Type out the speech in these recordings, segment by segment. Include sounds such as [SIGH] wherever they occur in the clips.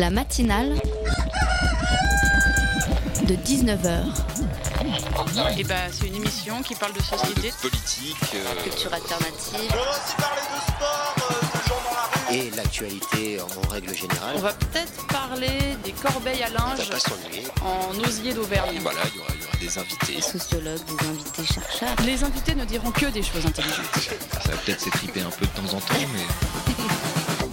La matinale de 19h. Et bah, c'est une émission qui parle de société, politique, euh, Culture alternative. On va aussi parler de sport, euh, de gens dans la rue. et l'actualité en règle générale. On va peut-être parler des corbeilles à linge pas en osier d'Auvergne. voilà, il y aura, il y aura des invités. Sociologues, des invités chercheurs. Les invités ne diront que des choses intelligentes. Ça va peut-être s'étriper un peu de temps en temps, mais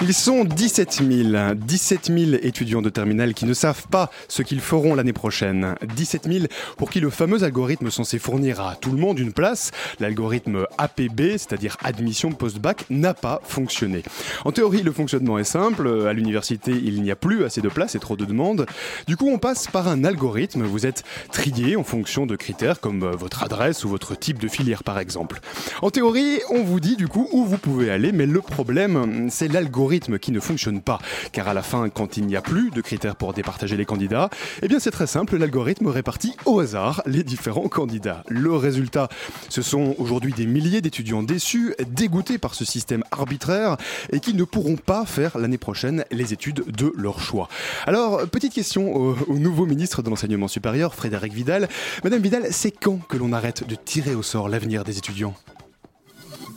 Ils sont 17 000, 17 000 étudiants de terminale qui ne savent pas ce qu'ils feront l'année prochaine. 17 000 pour qui le fameux algorithme censé fournir à tout le monde une place, l'algorithme APB, c'est-à-dire admission post-bac, n'a pas fonctionné. En théorie, le fonctionnement est simple. À l'université, il n'y a plus assez de place et trop de demandes. Du coup, on passe par un algorithme. Vous êtes trié en fonction de critères comme euh, votre adresse ou votre type de filière, par exemple. En théorie, on vous dit du coup où vous pouvez aller, mais le problème, c'est l'algorithme qui ne fonctionne pas. Car à la fin, quand il n'y a plus de critères pour départager les candidats, eh bien c'est très simple, l'algorithme répartit au hasard les différents candidats. Le résultat, ce sont aujourd'hui des milliers d'étudiants déçus, dégoûtés par ce système arbitraire et qui ne pourront pas faire l'année prochaine les études de leur choix. Alors, petite question au, au nouveau ministre de l'Enseignement supérieur, Frédéric Vidal. Madame Vidal, c'est quand que l'on arrête de tirer au sort l'avenir des étudiants?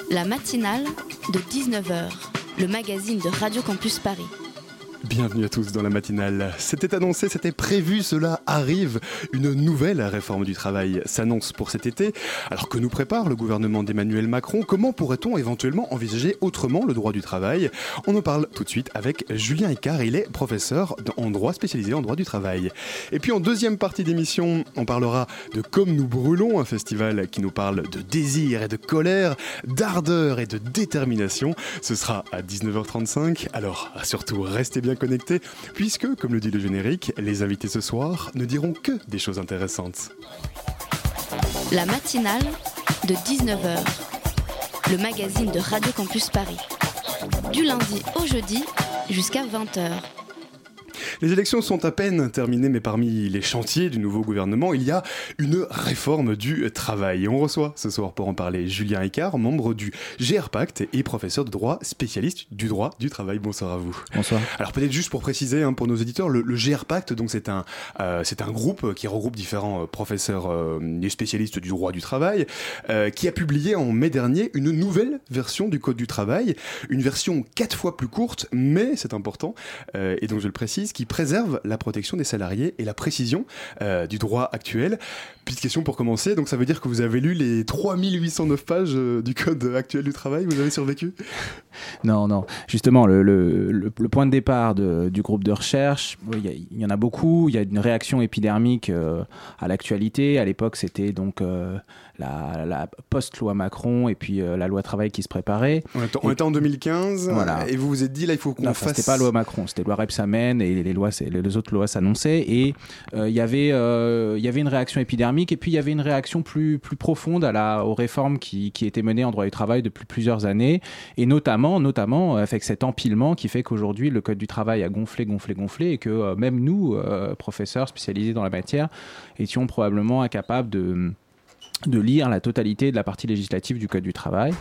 La matinale de 19h, le magazine de Radio Campus Paris. Bienvenue à tous dans la matinale. C'était annoncé, c'était prévu, cela arrive. Une nouvelle réforme du travail s'annonce pour cet été. Alors que nous prépare le gouvernement d'Emmanuel Macron, comment pourrait-on éventuellement envisager autrement le droit du travail? On en parle tout de suite avec Julien Icard, il est professeur en droit spécialisé en droit du travail. Et puis en deuxième partie d'émission, on parlera de Comme nous brûlons, un festival qui nous parle de désir et de colère, d'ardeur et de détermination. Ce sera à 19h35, alors surtout restez bien connectés, puisque, comme le dit le générique, les invités ce soir ne diront que des choses intéressantes. La matinale de 19h, le magazine de Radio Campus Paris. Du lundi au jeudi jusqu'à 20h. Les élections sont à peine terminées, mais parmi les chantiers du nouveau gouvernement, il y a une réforme du travail. Et on reçoit ce soir pour en parler Julien Icard, membre du GR Pacte et professeur de droit spécialiste du droit du travail. Bonsoir à vous. Bonsoir. Alors peut-être juste pour préciser hein, pour nos auditeurs, le, le GR Pacte, donc c'est un, euh, c'est un groupe qui regroupe différents euh, professeurs euh, et spécialistes du droit du travail, qui a publié en mai dernier une nouvelle version du Code du travail, une version quatre fois plus courte, mais c'est important, et donc je le précise, qui préserve la protection des salariés et la précision euh, du droit actuel. Petite question pour commencer, donc ça veut dire que vous avez lu les 3809 pages euh, du Code actuel du travail, vous avez survécu? [LAUGHS] Non, non. Justement, le, le- le- le point de départ de- du groupe de recherche, il y, en a beaucoup. Il y a une réaction épidermique euh, à l'actualité. À l'époque, c'était donc euh, la, la post-loi Macron et puis euh, la loi travail qui se préparait. on était, on était en 2015, Voilà. et vous vous êtes dit là il faut qu'on fasse... c'était pas loi Macron, c'était loi Rebsamen et les, lois, les autres lois s'annonçaient. Et il y avait, il y avait une réaction épidermique et puis il y avait une réaction plus, plus profonde à la, aux réformes qui, qui étaient menées en droit du travail depuis plusieurs années. Et notamment, notamment euh, avec cet empilement qui fait qu'aujourd'hui le code du travail a gonflé, gonflé, gonflé et que euh, même nous, euh, professeurs spécialisés dans la matière, étions probablement incapables de de lire la totalité de la partie législative du Code du travail.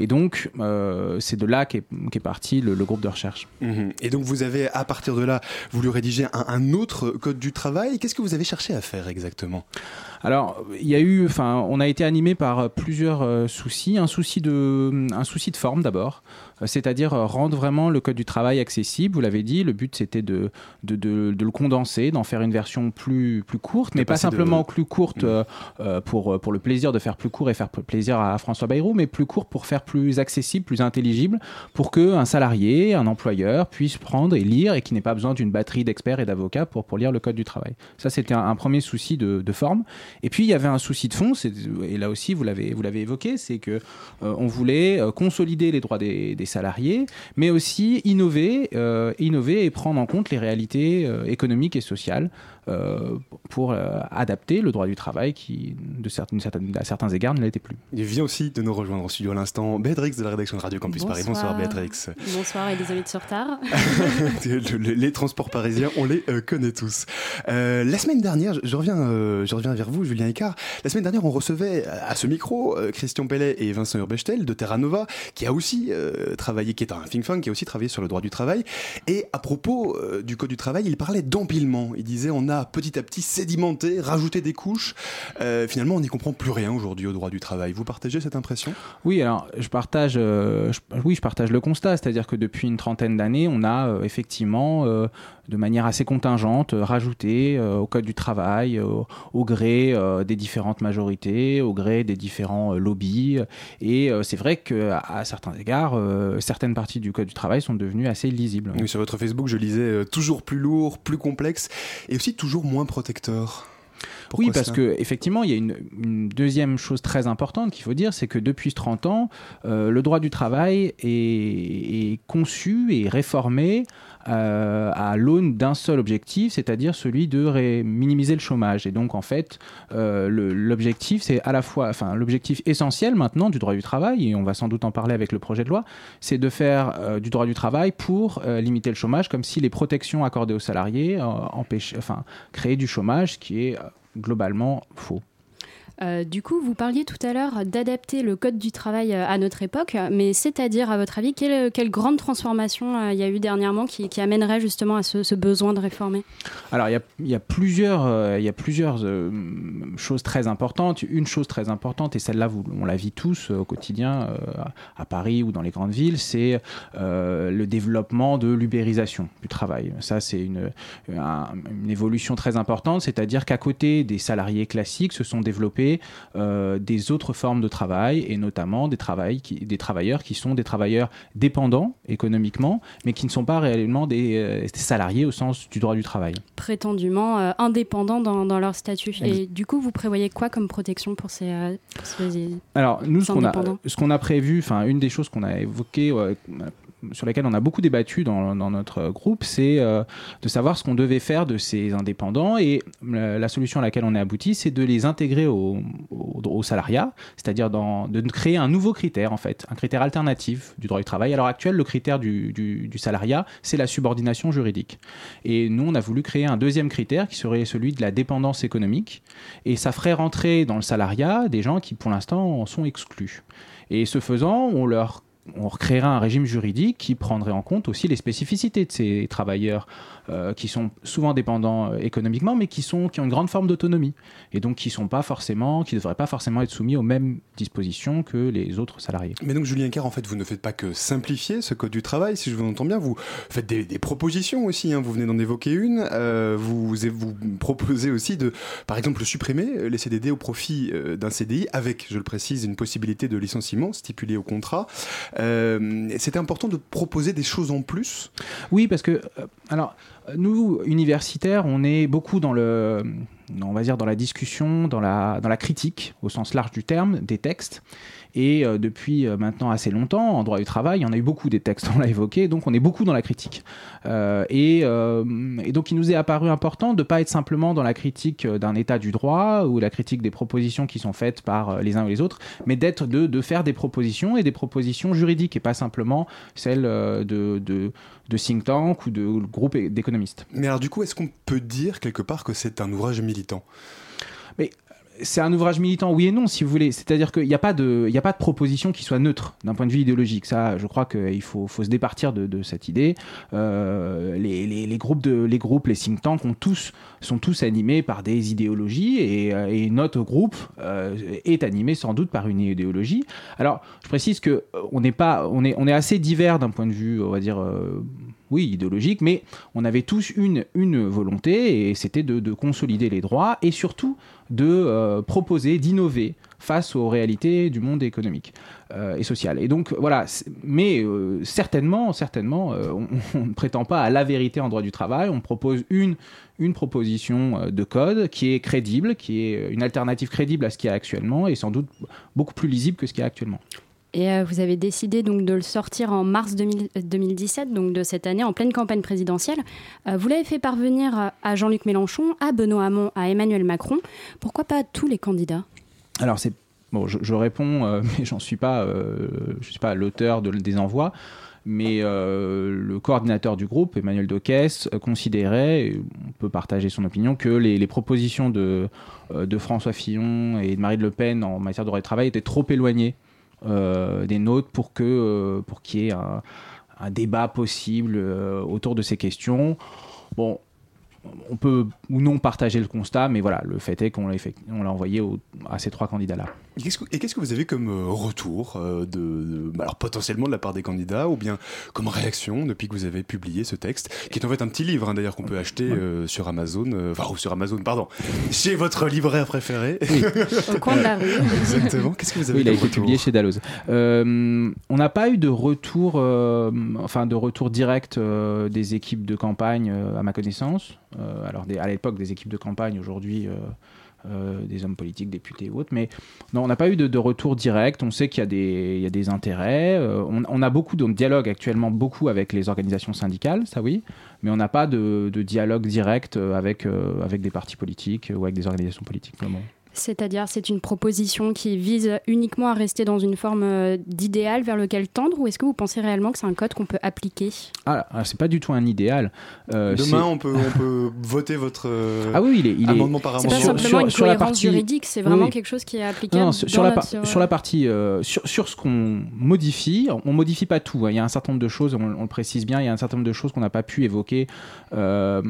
Et donc, euh, c'est de là qu'est parti le- le groupe de recherche. Mhm. Et donc vous avez, à partir de là, voulu rédiger un, un autre code du travail. Qu'est-ce que vous avez cherché à faire exactement? Alors, il y a eu, enfin, on a été animé par plusieurs euh, soucis. Un souci de, un souci de forme d'abord, c'est-à-dire euh, rendre vraiment le code du travail accessible. Vous l'avez dit, le but c'était de, de, de- de le condenser, d'en faire une version plus, plus courte, mais pas simplement plus courte Mm. euh, euh, pour, pour le plaisir de faire plus court et faire pl- plaisir à François Bayrou, mais plus court pour faire plus accessible, plus intelligible, pour que un salarié, un employeur puisse prendre et lire et qui n'ait pas besoin d'une batterie d'experts et d'avocats pour, pour lire le code du travail. Ça, c'était un, un premier souci de, de forme. Et puis il y avait un souci de fond, et là aussi vous l'avez évoqué, c'est que euh, on voulait euh, consolider les droits des, des salariés, mais aussi innover, euh, innover et prendre en compte les réalités euh, économiques et sociales euh, pour euh, adapter le droit du travail qui de, cer- certaine, à certains égards, ne l'était plus. Il vient aussi de nous rejoindre au studio à l'instant Béatrix de la rédaction de Radio Campus Paris. Bonsoir Béatrix. Bonsoir et désolé de ce retard. [LAUGHS] les transports parisiens, on les euh, connaît tous. Euh, la semaine dernière, je, reviens, euh, je reviens vers vous, Julien Icard. La semaine dernière, on recevait à ce micro Christian Pellet et Vincent Urbechtel de Terra Nova, qui a aussi travaillé, qui est un think tank, qui a aussi travaillé sur le droit du travail. Et à propos du code du travail, il parlait d'empilement. Il disait on a petit à petit sédimenté, rajouté des couches. finalement, on n'y comprend plus rien aujourd'hui au droit du travail. Vous partagez cette impression? Oui, alors je partage, oui, je partage le constat, c'est-à-dire que depuis une trentaine d'années, on a effectivement de manière assez contingente, euh, rajouter euh, au Code du travail, euh, au gré des différentes majorités, au gré des différents lobbies. Et c'est vrai qu'à à certains égards, certaines parties du Code du travail sont devenues assez lisibles. Oui, sur votre Facebook, je lisais toujours plus lourd, plus complexe et aussi toujours moins protecteur. Oui, parce que effectivement, il y a une, deuxième chose très importante qu'il faut dire, c'est que depuis 30 ans, le droit du travail est, est conçu et réformé euh, à l'aune d'un seul objectif, c'est-à-dire celui de minimiser le chômage. Et donc en fait, euh, l'objectif, c'est à la fois, enfin l'objectif essentiel maintenant du droit du travail, et on va sans doute en parler avec le projet de loi, c'est de faire euh, du droit du travail pour limiter le chômage, comme si les protections accordées aux salariés empêchaient, enfin, créaient du chômage, ce qui est globalement faux. Euh, du coup, vous parliez tout à l'heure d'adapter le code du travail euh, à notre époque, mais c'est-à-dire, à votre avis, quelle, grande transformation euh, il y a eu dernièrement qui, amènerait justement à ce, besoin de réformer? Alors, il y a, plusieurs, il y a plusieurs choses très importantes. Une chose très importante, et celle-là, on la vit tous au quotidien à Paris ou dans les grandes villes, c'est le développement de l'ubérisation du travail. Ça, c'est une, une évolution très importante, c'est-à-dire qu'à côté des salariés classiques, se sont développés euh, des autres formes de travail et notamment des, qui, des travailleurs qui sont des travailleurs dépendants économiquement, mais qui ne sont pas réellement des, euh, salariés au sens du droit du travail. Prétendument euh, indépendants dans, leur statut. Et du coup, vous prévoyez quoi comme protection pour ces, Alors, nous, ce qu'on a, ce qu'on a prévu, enfin, une des choses qu'on a évoquées sur lesquels on a beaucoup débattu dans, notre groupe, c'est euh, de savoir ce qu'on devait faire de ces indépendants. Et la, solution à laquelle on est abouti, c'est de les intégrer au, salariat, c'est-à-dire de créer un nouveau critère, en fait, un critère alternatif du droit du travail. À l'heure actuelle, le critère du, du, du salariat, c'est la subordination juridique. Et nous, on a voulu créer un deuxième critère qui serait celui de la dépendance économique. Et ça ferait rentrer dans le salariat des gens qui, pour l'instant, en sont exclus. Et ce faisant, on leur on recréera un régime juridique qui prendrait en compte aussi les spécificités de ces travailleurs euh, qui sont souvent dépendants euh, économiquement, mais qui, ont une grande forme d'autonomie et donc qui sont pas forcément, qui devraient pas forcément être soumis aux mêmes dispositions que les autres salariés. Mais donc Julien Carr, en fait, vous ne faites pas que simplifier ce code du travail, si je vous entends bien, vous faites des, propositions aussi. Hein. vous venez d'en évoquer une. Euh, vous proposez aussi de, par exemple, supprimer les CDD au profit d'un CDI avec, je le précise, une possibilité de licenciement stipulée au contrat. C'était important de proposer des choses en plus. Oui, parce que alors nous, universitaires, on est beaucoup dans le, on va dire dans la discussion, dans la, dans la critique, au sens large du terme, des textes. Et euh, depuis euh, maintenant assez longtemps, en droit du travail, il y en a eu beaucoup des textes, [LAUGHS] on l'a évoqué, donc on est beaucoup dans la critique. Euh, et, et, donc il nous est apparu important de ne pas être simplement dans la critique d'un état du droit ou la critique des propositions qui sont faites par les uns ou les autres, mais d'être de, de, faire des propositions et des propositions juridiques et pas simplement celles de, de, de think tank ou de groupes d'économistes. Mais alors du coup, est-ce qu'on peut dire quelque part que c'est un ouvrage militant? Mais c'est un ouvrage militant, oui et non, si vous voulez. C'est-à-dire qu'il n'y a, pas de, a pas de proposition qui soit neutre d'un point de vue idéologique. Ça, je crois qu'il faut, faut se départir de, cette idée. Euh, les, groupes de, les groupes, les think tanks ont tous, sont tous animés par des idéologies et, euh, notre groupe euh, est animé sans doute par une idéologie. Alors, je précise que on n'est pas, on est, on est assez divers d'un point de vue, on va dire oui, idéologique, mais on avait tous une, une volonté, et c'était de, consolider les droits, et surtout de euh, proposer, d'innover face aux réalités du monde économique euh, et social. Et donc voilà, mais euh, certainement, certainement, [LAUGHS] on, ne prétend pas à la vérité en droit du travail, on propose une, une proposition de code qui est crédible, qui est une alternative crédible à ce qu'il y a actuellement, et sans doute beaucoup plus lisible que ce qu'il y a actuellement. Et euh, vous avez décidé donc de le sortir en mars 2017, donc de cette année, en pleine campagne présidentielle. Euh, vous l'avez fait parvenir à Jean-Luc Mélenchon, à Benoît Hamon, à Emmanuel Macron. Pourquoi pas tous les candidats? Alors c'est bon, je, réponds, euh, [LAUGHS] mais j'en suis pas, euh, je suis pas l'auteur de, des envois. Mais euh, le coordinateur du groupe, Emmanuel Doquès, euh, considérait, et on peut partager son opinion, que les, propositions de, euh, de François Fillon et de Marine Le Pen en matière de droit du travail étaient trop éloignées euh, des nôtres pour que euh, pour qu'il y ait un, débat possible euh, autour de ces questions. Bon, on peut ou non partager le constat, mais voilà, le fait est qu'on l'a envoyé à ces trois candidats-là. Et qu'est-ce que- et qu'est-ce que vous avez comme euh, retour euh, de, de- bah, alors potentiellement de la part des candidats ou bien comme réaction depuis que vous avez publié ce texte, qui est en fait un petit livre hein, d'ailleurs qu'on peut acheter euh, sur Amazon, euh, enfin ou sur Amazon, pardon, chez votre libraire préféré. [LAUGHS] Au coin de la rue. Exactement. Qu'est-ce que vous avez Oui, il a été retour publié chez Dalloz. Euh, on n'a pas eu de retour, euh, enfin de retour direct euh, des équipes de campagne, euh, à ma connaissance. Euh, alors des- à l'époque des équipes de campagne, aujourd'hui des hommes politiques, députés ou autres. Mais non, on n'a pas eu de, retour direct. On sait qu'il y a des, intérêts. Euh, on, a beaucoup de dialogue actuellement beaucoup avec les organisations syndicales, ça oui. Mais on n'a pas de, dialogue direct euh, avec euh, avec des partis politiques ou avec des organisations politiques. pour le moment. C'est-à-dire, c'est une proposition qui vise uniquement à rester dans une forme euh, d'idéal vers lequel tendre, ou est-ce que vous pensez réellement que c'est un code qu'on peut appliquer? Ah, c'est pas du tout un idéal. Euh, Demain, on peut, on peut [LAUGHS] voter votre euh, Ah oui, il est, il est- amendement par C'est pas amendement. Sur- simplement sur- une sur la cohérence partie- juridique, c'est vraiment Oui. quelque chose qui est applicable. Non, sur, dans sur la, notre- sur la partie, euh, sur, sur ce qu'on modifie, on modifie pas tout. hein. Il y a un certain nombre de choses, on, on le précise bien, il y a un certain nombre de choses qu'on n'a pas pu évoquer. Euh,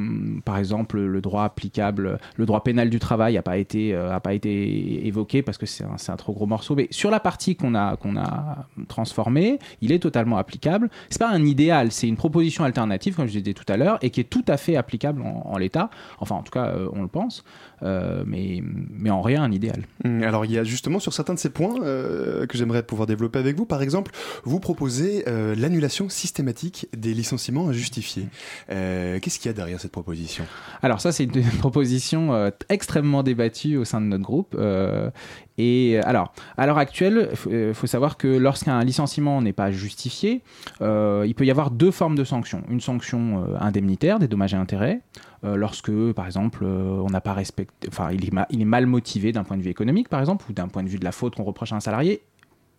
par exemple, le droit applicable, le droit pénal du travail n'a pas été, euh, a pas été évoqué parce que c'est un, trop gros morceau. Mais sur la partie qu'on a, qu'on a transformée, il est totalement applicable. C'est pas un idéal, c'est une proposition alternative, comme je disais tout à l'heure, et qui est tout à fait applicable en, en l'état. Enfin, en tout cas, euh, on le pense, Euh, mais, mais en rien un idéal. Hum, Alors il y a justement sur certains de ces points euh, que j'aimerais pouvoir développer avec vous. Par exemple, vous proposez l'annulation systématique des licenciements injustifiés. Qu'est-ce qu'il y a derrière cette proposition? Alors ça, c'est une, [LAUGHS] proposition extrêmement débattue au sein de notre groupe. euh, et euh, alors, à l'heure actuelle, il faut savoir que lorsqu'un licenciement n'est pas justifié, euh, il peut y avoir deux formes de sanctions. Une sanction euh, indemnitaire, des dommages et intérêts, euh, lorsque, par exemple, euh, on n'a pas respecté, enfin, il est, mal motivé d'un point de vue économique, par exemple, ou d'un point de vue de la faute qu'on reproche à un salarié,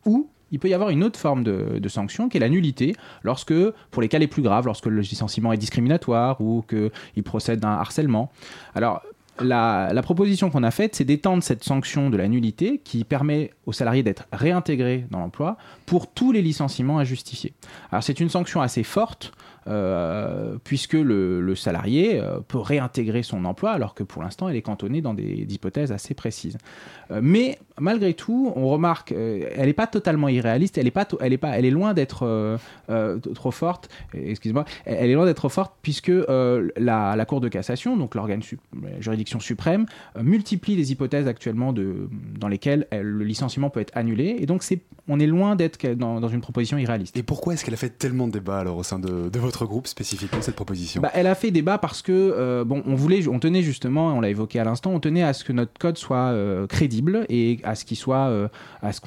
ou il peut y avoir une autre forme de, de sanction qui est la nullité, lorsque, pour les cas les plus graves, lorsque le licenciement est discriminatoire ou qu'il procède d'un harcèlement. Alors, la, proposition qu'on a faite, c'est d'étendre cette sanction de la nullité qui permet aux salariés d'être réintégrés dans l'emploi pour tous les licenciements injustifiés. Alors c'est une sanction assez forte euh, puisque le, salarié euh, peut réintégrer son emploi alors que pour l'instant il est cantonné dans des, hypothèses assez précises. Euh, mais malgré tout, on remarque, euh, elle n'est pas totalement irréaliste, elle est pas, elle est pas, elle est loin d'être euh, euh, trop forte. euh, Excuse-moi, elle est loin d'être trop forte puisque la, la Cour de cassation, donc l'organe juridiction suprême, multiplie les hypothèses actuellement de, dans lesquelles elle- le licenciement peut être annulé. Et donc c'est, on est loin d'être dans, dans une proposition irréaliste. Et pourquoi est-ce qu'elle a fait tellement de débats alors au sein de, de votre groupe spécifiquement cette proposition? Bah, elle a fait débat parce que bon, on voulait, on tenait justement, on l'a évoqué à l'instant, on tenait à ce que notre code soit crédible et à ce qu'il soit, euh,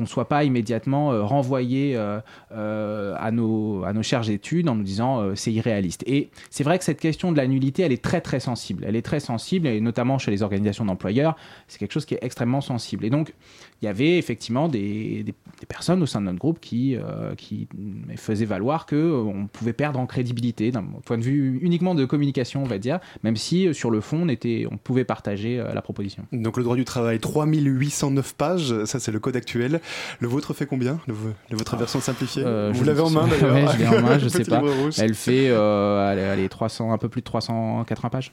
soit pas immédiatement euh, renvoyé euh, à nos à nos d'études en nous disant c'est irréaliste. Et c'est vrai que cette question de la nullité, elle est très très sensible. Elle est très sensible et notamment chez les organisations d'employeurs, c'est quelque chose qui est extrêmement sensible. Et donc il y avait effectivement des, des- des personnes au sein de notre groupe qui, euh, qui faisaient valoir que euh, pouvait perdre en crédibilité d'un point de vue uniquement de communication, on va dire, même si euh, sur le fond on, était, on pouvait partager euh, la proposition. Donc le droit du travail, 3809 pages, ça c'est le code actuel. Le vôtre fait combien? Le, la- Votre version simplifiée? Euh, Vous l'avez en main [LAUGHS] d'ailleurs Ouais, je l'ai en main, je [LAUGHS] sais pas. Elle fait allez, allez, 300, un peu plus de 380 pages.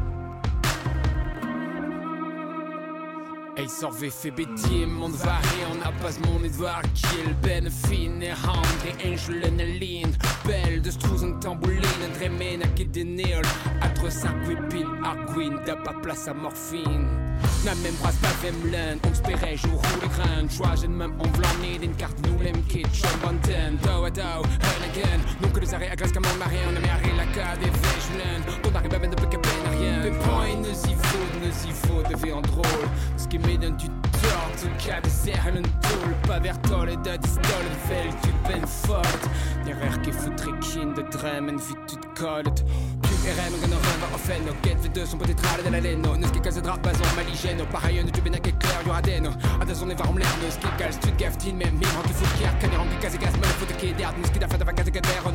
Sorry för beteenden varje on pas mon Edouard Kiel Ben finner hand i Angelen Lind Belle de Strozen tambourine Dremen à Gidenil Atre 5 pile Arguin D'à pas place à morphine. Na même brasse pas Vemlen On sperait jour ou le grain. Choisen même vlamé d'une carte nous l'aime kit Sean Banten Tau à tau Hell again. Que les arrêts à glace comme on marie On a mis à la cade et Vejlen On arrive à ben de qu'à Les points nous y faut nous y faut de vie en drôle qui me donne du tort Tout cas de serre un tool Pas vers toi les deux distol Vel du ben fort Derrière qui foutrait kin de drem en vite Tu verrais me gonna run no Get V2 son poté trale della leno Nus che casa drap bason maligeno Pareil ne tu ben che clair ne varm l'air street gaftin Même mime qui fout kier Caner en case gas Me fout qui der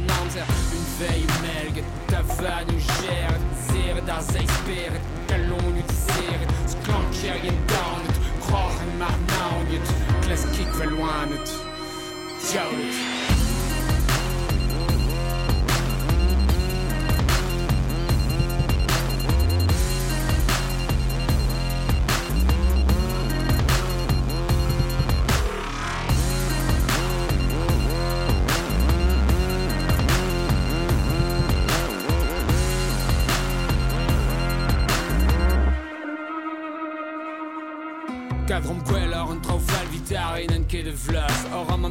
Nanzer Une veille melg Ta va nu gère Zere da zeisper Kalon nu zere Sklank rien down Krochen mar naunet Klas kick verloanet Ciao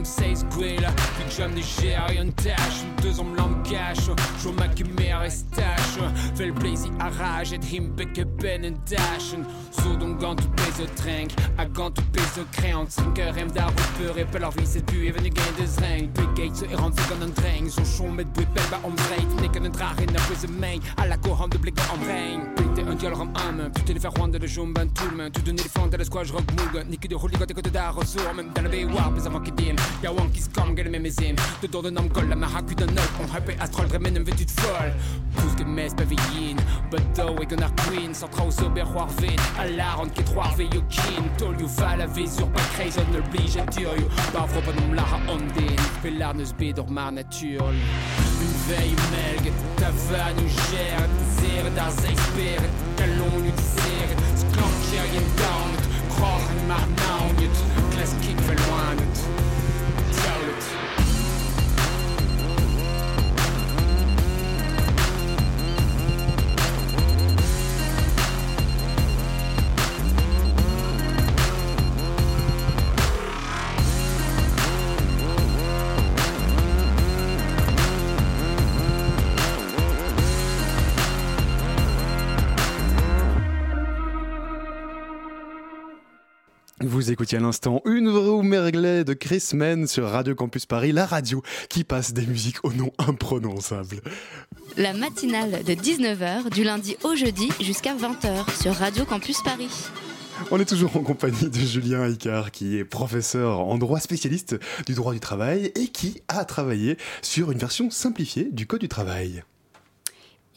seis gwela Pik jam de ger yon tâche. Deux om lam cache. Jo ma ki mer estache Fel plaisir a rage et him beke ben en dachen So don gant tout pez o trenk A gant tout pez o kreant Cinque rem dar ou peur et pel ar vis et pu even gain de zreng Pe gate so eran fik an an dreng Zo chom met bwe pel ba om vreit Nek an en dragen na pwese meing A la ko hand de blik am rein Pete un diol ram am Putain de faire rwanda de jom ban tout le main. Tout les fentes à la squash rock moog Niki de holy got côté d'ar ressort Même dans le baywar Pes avant qui dim Ya wan qui scam gale mes zim De dor de nam kol la mahaku d'un œil On hype astrol dremen un vêtu de folle? Tous que mes paveyin But though we gonna queen Centra au sober war vin. A la ronde qui trois ve yo kin. Tol you va la ve sur pas crazy On oblige à dire yo Bavro pas nom la ha ondin Pelar neus be door mar nature Une veille melg Ta va nu gère. Zere da zeisper Kalon nu zere Sklank rien down Krochen mar Vous écoutiez à l'instant une vraie merglais de Chris Men sur Radio Campus Paris, la radio qui passe des musiques au nom imprononçable. La matinale de 19h du lundi au jeudi jusqu'à 20h sur Radio Campus Paris. On est toujours en compagnie de Julien Icard, qui est professeur en droit spécialiste du droit du travail et qui a travaillé sur une version simplifiée du Code du travail.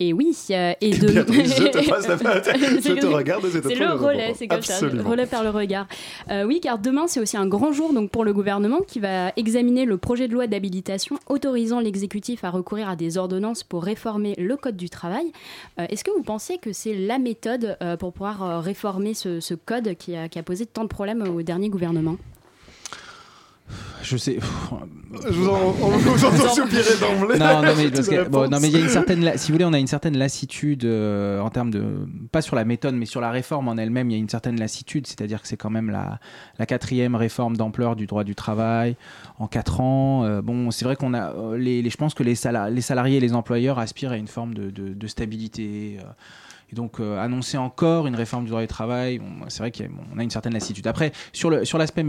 Et oui, euh, et Eh de... je te passe la [LAUGHS] je te regarde, c'est le relais, c'est comme ça, relais par le regard. Euh, oui, car demain, c'est aussi un grand jour donc, pour le gouvernement qui va examiner le projet de loi d'habilitation autorisant l'exécutif à recourir à des ordonnances pour réformer le Code du travail. Euh, Est-ce que vous pensez que c'est la méthode euh, pour pouvoir réformer ce, ce code qui a, qui a posé tant de problèmes au dernier gouvernement? Je sais. Je vous en- on vous entend soupirer d'emblée. non, non, mais, Toute parce que- la bon, non, réponse. mais il y a une certaine, la- si vous voulez, on a une certaine lassitude euh, en termes de, pas sur la méthode, mais sur la réforme en elle-même, il y a une certaine lassitude, c'est-à-dire que c'est quand même la, la quatrième réforme d'ampleur du droit du travail en quatre ans. Euh, bon, c'est vrai qu'on a, euh, les, les- je pense que les, sala- les salariés et les employeurs aspirent à une forme de, de- de stabilité. euh, et donc euh, annoncer encore une réforme du droit du travail, c'est vrai qu'on a une certaine lassitude. Après, sur l'aspect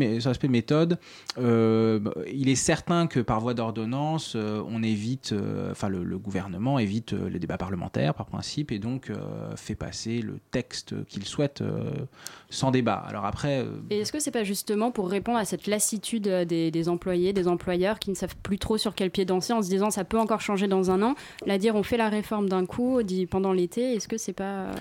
méthode, euh, bah, il est certain que par voie d'ordonnance, euh, on évite, enfin le, gouvernement évite les débats parlementaires par principe et donc fait passer le texte qu'il souhaite sans débat. Alors après, Et est-ce que c'est pas justement pour répondre à cette lassitude des, des employés, des employeurs qui ne savent plus trop sur quel pied danser en se disant ça peut encore changer dans un an, là dire on fait la réforme d'un coup dit pendant l'été, est-ce que c'est pas euh,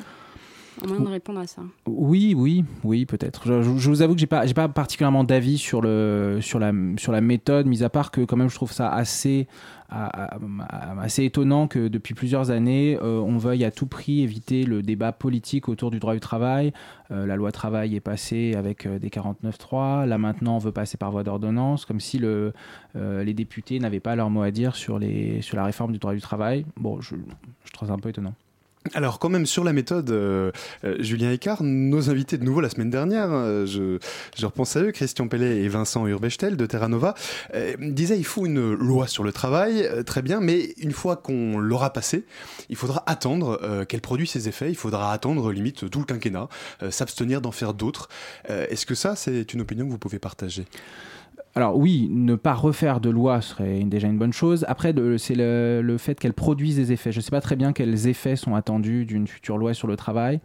un moyen de répondre à ça Oui, oui, oui, peut-être. Je, vous avoue que j'ai pas, j'ai pas particulièrement d'avis sur le, sur la, sur la méthode, mis à part que quand même je trouve ça assez, assez étonnant que depuis plusieurs années, euh, on veuille à tout prix éviter le débat politique autour du droit du travail. Euh, la loi travail est passée avec euh, des 49.3. Là maintenant, on veut passer par voie d'ordonnance, comme si le, euh, les députés n'avaient pas leur mot à dire sur, les, sur la réforme du droit du travail. Bon, je, je trouve ça un peu étonnant. Alors quand même sur la méthode, euh, euh, Julien Icard, nos invités de nouveau la semaine dernière, euh, je, je repense à eux, Christian Pellet et Vincent Urbechtel de Terra Nova, euh, disaient il faut une loi sur le travail, très bien, mais une fois qu'on l'aura passée, il faudra attendre qu'elle produise ses effets, il faudra attendre limite tout le quinquennat, s'abstenir d'en faire d'autres. Est-ce que ça c'est une opinion que vous pouvez partager? Alors oui, ne pas refaire de loi serait déjà une bonne chose. Après, c'est le, fait qu'elle produise des effets. Je ne sais pas très bien quels effets sont attendus d'une future loi sur le travail.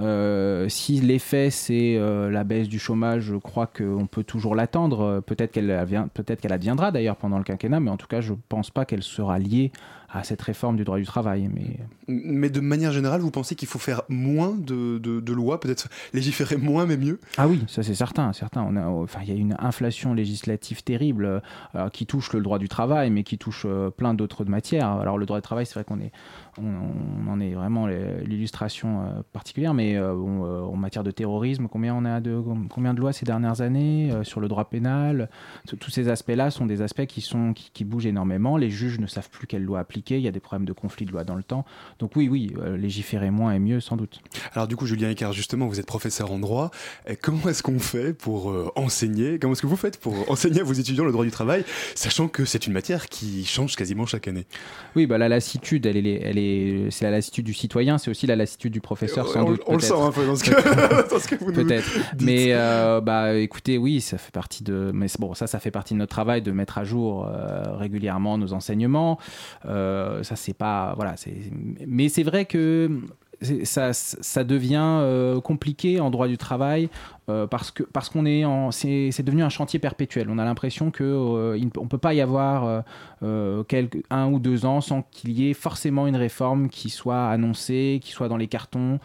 Euh, si l'effet c'est euh, la baisse du chômage, je crois qu'on peut toujours l'attendre. Peut-être qu'elle peut-être qu'elle adviendra d'ailleurs pendant le quinquennat, mais en tout cas, je ne pense pas qu'elle sera liée à cette réforme du droit du travail. Mais Mais de manière générale, vous pensez qu'il faut faire moins de, de- de lois, peut-être légiférer moins mais mieux? Ah oui, ça c'est certain, certain. On a, enfin, il y a une inflation législative terrible euh, qui touche le droit du travail, mais qui touche euh, plein d'autres matières. Alors le droit du travail, c'est vrai qu'on est, on, on en est vraiment l'illustration euh, particulière, mais en matière de terrorisme, combien on a de combien de lois ces dernières années sur le droit pénal? Tous- Tous ces aspects-là sont des aspects qui sont qui, qui bougent énormément. Les juges ne savent plus quelle loi appliquer. Il y a des problèmes de conflit de loi dans le temps. Donc oui, oui, euh, légiférer moins et mieux sans doute. Alors du coup, Julien Icard, justement, vous êtes professeur en droit. Comment est-ce qu'on fait pour euh, enseigner? Comment est-ce que vous faites pour enseigner à vos étudiants le droit du travail, sachant que c'est une matière qui change quasiment chaque année? Oui, bah, la lassitude, elle est, elle est, c'est la lassitude du citoyen, c'est aussi la lassitude du professeur, sans on, doute. on le sent un peu dans ce que, [LAUGHS] dans ce que vous nous Peut-être. Mais euh, bah, écoutez, oui, ça fait partie de. Mais bon, ça, ça fait partie de notre travail de mettre à jour euh, régulièrement nos enseignements. Euh, ça, c'est pas. Voilà. c'est- Mais c'est vrai que ça, devient euh, compliqué en droit du travail euh, parce que parce qu'on est en c'est devenu un chantier perpétuel. On a l'impression que euh, on peut pas y avoir euh, quelques un ou deux ans sans qu'il y ait forcément une réforme qui soit annoncée, qui soit dans les cartons.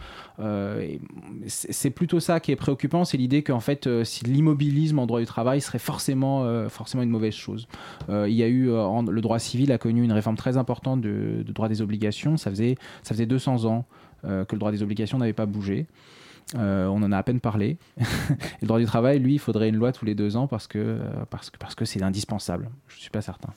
C'est plutôt ça qui est préoccupant, c'est l'idée qu'en fait, si l'immobilisme en droit du travail serait forcément, forcément une mauvaise chose. Il y a eu, le droit civil a connu une réforme très importante de, de droit des obligations. Ça faisait, ça faisait 200 ans que le droit des obligations n'avait pas bougé. Euh, on en a à peine parlé. [LAUGHS] Le droit du travail, lui, il faudrait une loi tous les deux ans parce que euh, parce que parce que c'est indispensable. Je suis pas certain.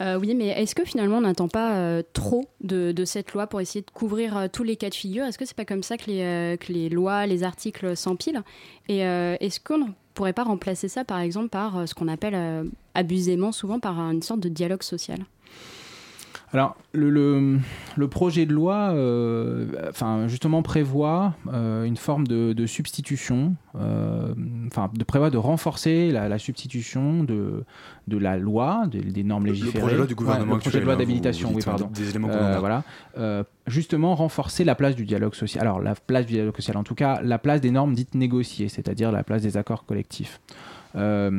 Euh, oui, mais est-ce que finalement on n'attend pas euh, trop de, cette loi pour essayer de couvrir euh, tous les cas de figure? Est-ce que c'est pas comme ça que les, euh, que les lois, les articles s'empilent? Et euh, est-ce qu'on ne pourrait pas remplacer ça par exemple par euh, ce qu'on appelle euh, abusément souvent par une sorte de dialogue social? Alors, le, le, le projet de loi, euh, enfin, justement, prévoit euh, une forme de, de substitution, euh, enfin, de prévoit de renforcer la, la substitution de, de la loi, des, des normes Le légiférées. projet de loi du gouvernement Ouais, le projet de loi hein, d'habilitation, oui, hein, pardon. des éléments voilà. Justement, renforcer la place du dialogue social. Alors, la place du dialogue social, en tout cas, la place des normes dites négociées, c'est-à-dire la place des accords collectifs. Euh,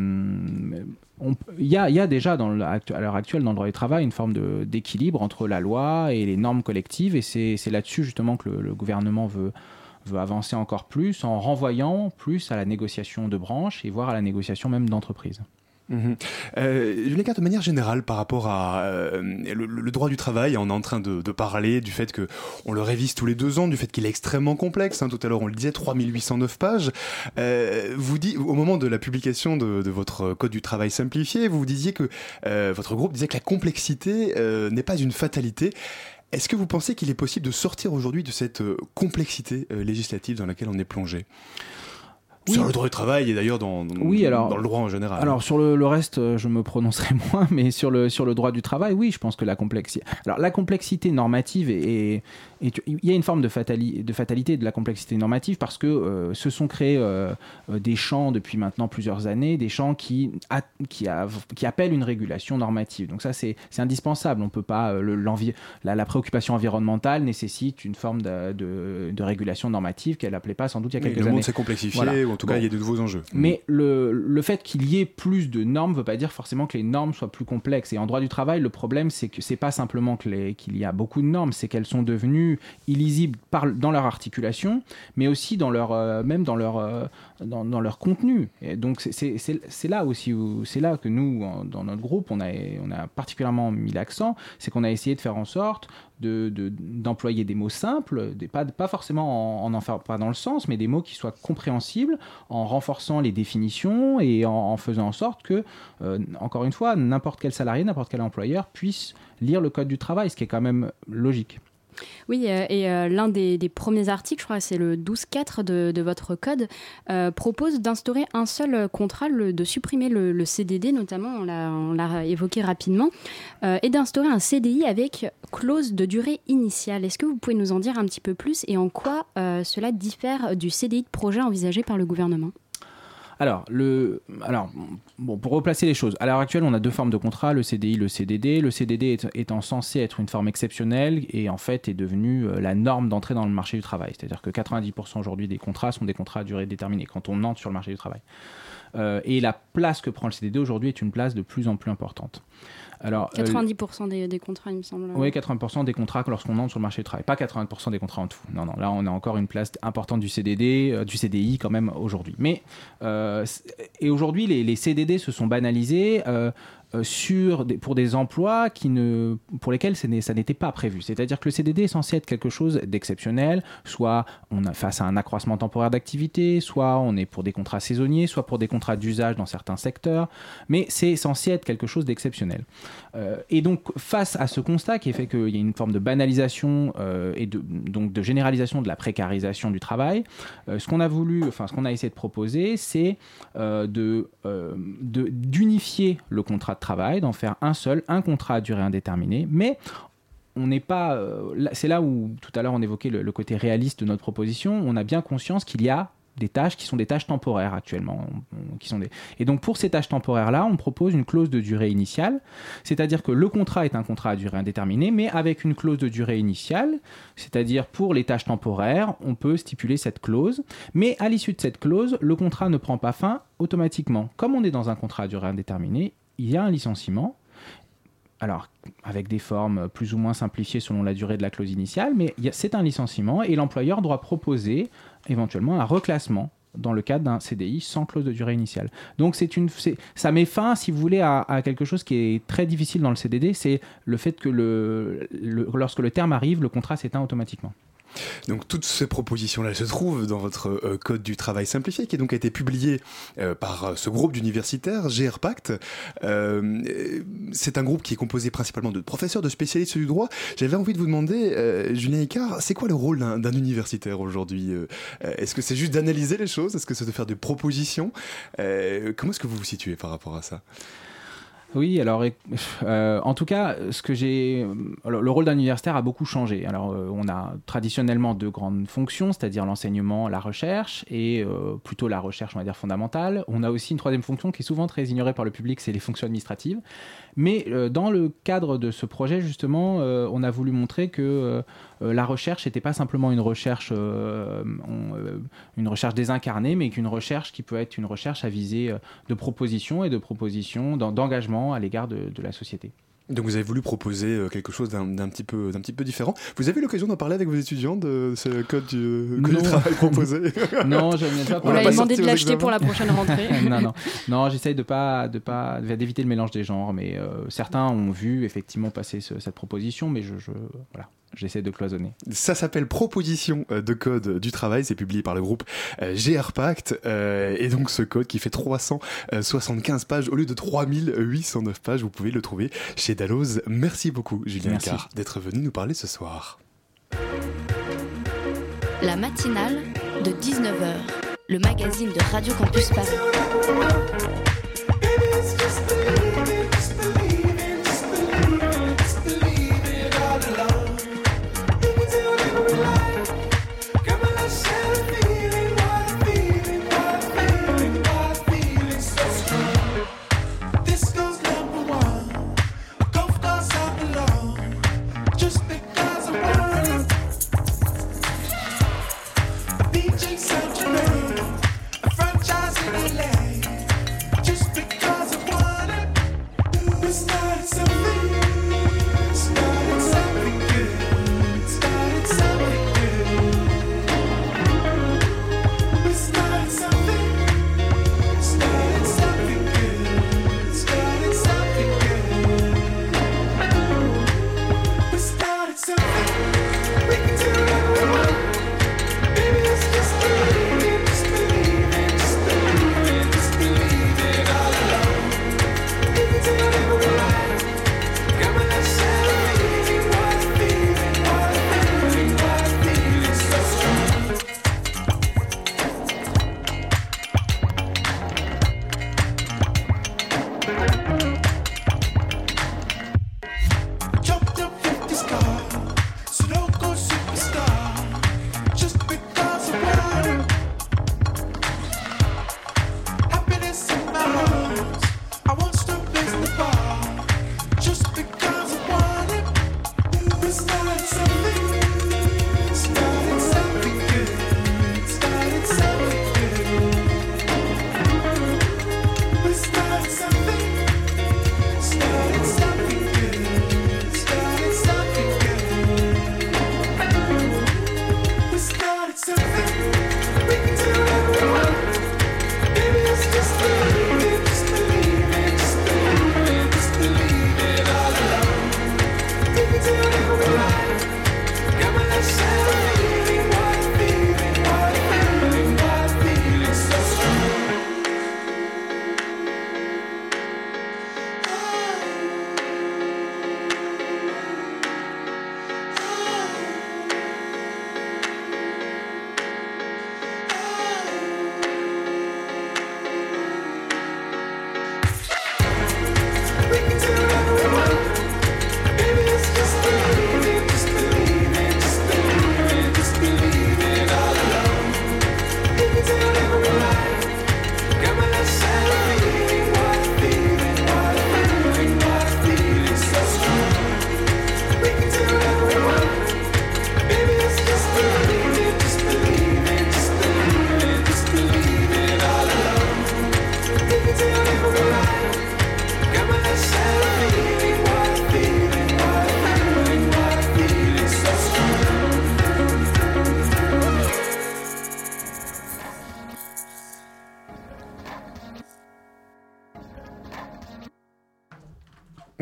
Il y, a, il y a déjà dans à l'heure actuelle dans le droit du travail une forme d'équilibre entre la loi et les normes collectives et c'est là-dessus justement que le, gouvernement veut, veut avancer encore plus en renvoyant plus à la négociation de branche et voire à la négociation même d'entreprise. Mhm. Euh, de manière générale, par rapport à euh, le, droit du travail, on est en train de, parler du fait que on le révise tous les deux ans, du fait qu'il est extrêmement complexe. hein. tout à l'heure, on le disait, 3809 pages. Euh, vous dit, au moment de la publication de, votre code du travail simplifié, vous disiez que euh, votre groupe disait que la complexité n'est pas une fatalité. Est-ce que vous pensez qu'il est possible de sortir aujourd'hui de cette complexité législative dans laquelle on est plongé? Oui. Sur le droit du travail et d'ailleurs dans, dans- Oui, alors- dans le droit en général. Alors sur le, le reste, euh, je me prononcerai [LAUGHS] moins, mais sur le, sur le droit du travail, oui, je pense que la complexité. Alors la complexité normative est, il y a une forme de, fatali- de fatalité de la complexité normative parce que euh, se sont créés euh, des champs depuis maintenant plusieurs années, des champs qui, a- qui, a- qui appellent une régulation normative. Donc ça c'est c'est indispensable. On peut pas le- la, la préoccupation environnementale nécessite une forme de, de- de régulation normative qu'elle appelait pas sans doute il y a quelques le années. monde s'est complexifié, Voilà. Ou en tout cas, il y a de nouveaux enjeux. Mais le, le fait qu'il y ait plus de normes ne veut pas dire forcément que les normes soient plus complexes. Et en droit du travail, le problème, c'est que c'est pas simplement que les- qu'il y a beaucoup de normes, c'est qu'elles sont devenues illisibles par, dans leur articulation, mais aussi dans leur, euh, même dans leur, euh, dans, dans leur contenu. Et donc c'est- là aussi où c'est là que nous, en- dans notre groupe, on a, on a particulièrement mis l'accent, c'est qu'on a essayé de faire en sorte de- de- d'employer des mots simples, pas, forcément en, en pas dans le sens, mais des mots qui soient compréhensibles, en renforçant les définitions et en, en faisant en sorte que, euh, encore une fois, n'importe quel salarié, n'importe quel employeur puisse lire le code du travail, ce qui est quand même logique. Oui, euh, et euh, l'un des, premiers articles, je crois que c'est le 12.4 de, de votre code, euh, propose d'instaurer un seul contrat, de supprimer le, le CDD notamment, on l'a- évoqué rapidement, et d'instaurer un CDI avec clause de durée initiale. Est-ce que vous pouvez nous en dire un petit peu plus et en quoi cela diffère du CDI de projet envisagé par le gouvernement? Alors, le, pour replacer les choses, à l'heure actuelle, on a deux formes de contrat, le CDI, le CDD. Le CDD étant censé être une forme exceptionnelle et en fait est devenu euh, la norme d'entrée dans le marché du travail. C'est-à-dire que 90% aujourd'hui des contrats sont des contrats à durée déterminée quand on entre sur le marché du travail. Euh, et la place que prend le CDD aujourd'hui est une place de plus en plus importante. Alors, euh, 90% des, des contrats, il me semble. oui, 80% des contrats lorsqu'on entre sur le marché du travail. Pas 80% des contrats en tout. Non, non, là on a encore une place importante du CDD, euh, du CDI quand même aujourd'hui. Mais, euh, et aujourd'hui, les, les CDD se sont banalisés. Euh, sur pour des emplois qui ne, pour lesquels ça n'était pas prévu. C'est-à-dire que le CDD est censé être quelque chose d'exceptionnel, soit on a face à un accroissement temporaire d'activité, soit on est pour des contrats saisonniers, soit pour des contrats d'usage dans certains secteurs, mais c'est censé être quelque chose d'exceptionnel. Euh, et donc, face à ce constat qui est fait qu'il y a une forme de banalisation euh, et de, donc de généralisation de la précarisation du travail, ce qu'on a voulu, enfin, ce qu'on a essayé de proposer, c'est de, d'unifier le contrat travail, d'en faire un seul, un contrat à durée indéterminée, mais on n'est pas. euh, c'est là où tout à l'heure on évoquait le, côté réaliste de notre proposition. On a bien conscience qu'il y a des tâches qui sont des tâches temporaires actuellement. qui sont. Et donc pour ces tâches temporaires-là, on propose une clause de durée initiale, c'est-à-dire que le contrat est un contrat à durée indéterminée, mais avec une clause de durée initiale, c'est-à-dire pour les tâches temporaires, on peut stipuler cette clause, mais à l'issue de cette clause, le contrat ne prend pas fin automatiquement. Comme on est dans un contrat à durée indéterminée, il y a un licenciement, alors avec des formes plus ou moins simplifiées selon la durée de la clause initiale, mais c'est un licenciement et l'employeur doit proposer éventuellement un reclassement dans le cadre d'un CDI sans clause de durée initiale. Donc ça met fin, si vous voulez, à, quelque chose qui est très difficile dans le CDD, c'est le fait que lorsque le terme arrive, le contrat s'éteint automatiquement. Donc toutes ces propositions-là se trouvent dans votre euh, code du travail simplifié qui a donc été publié euh, par euh, ce groupe d'universitaires, GR Pact. C'est un groupe qui est composé principalement de professeurs, de spécialistes du droit. J'avais envie de vous demander, Julien Icard, c'est quoi le rôle d'un universitaire aujourd'hui Est-ce que c'est juste d'analyser les choses? Est-ce que c'est de faire des propositions? Comment est-ce que vous vous situez par rapport à ça? Oui, alors [LAUGHS] euh, en tout cas, ce que j'ai, le rôle d'un universitaire a beaucoup changé. Alors, euh, on a traditionnellement deux grandes fonctions, c'est-à-dire l'enseignement, la recherche, et euh, plutôt la recherche, on va dire fondamentale. On a aussi une troisième fonction qui est souvent très ignorée par le public, c'est les fonctions administratives. Mais euh, dans le cadre de ce projet, justement, euh, on a voulu montrer que euh, la recherche n'était pas simplement une recherche, désincarnée, mais qu'une recherche qui peut être une recherche à visée de propositions et de propositions, d'en- d'engagement à l'égard de la société. Donc vous avez voulu proposer euh, quelque chose d'un d'un petit peu d'un petit peu différent. Vous avez eu l'occasion d'en parler avec vos étudiants de ce code du, code du Non. travail proposé [LAUGHS] non, je n'ai pas On l'a demandé de l'acheter pour la prochaine rentrée. [LAUGHS] non, non, non, j'essaye de pas, de pas, d'éviter le mélange des genres, mais euh, certains ont vu effectivement passer ce- cette proposition, mais je, je voilà, j'essaie de cloisonner. Ça s'appelle Proposition euh, de code du travail, c'est publié par le groupe euh, GR Pact, euh, et donc ce code qui fait 375 pages au lieu de 3809 pages, vous pouvez le trouver chez Dalloz. Merci beaucoup Julien Merci. Icard d'être venu nous parler ce soir. La matinale de 19h, le magazine de Radio Campus Paris.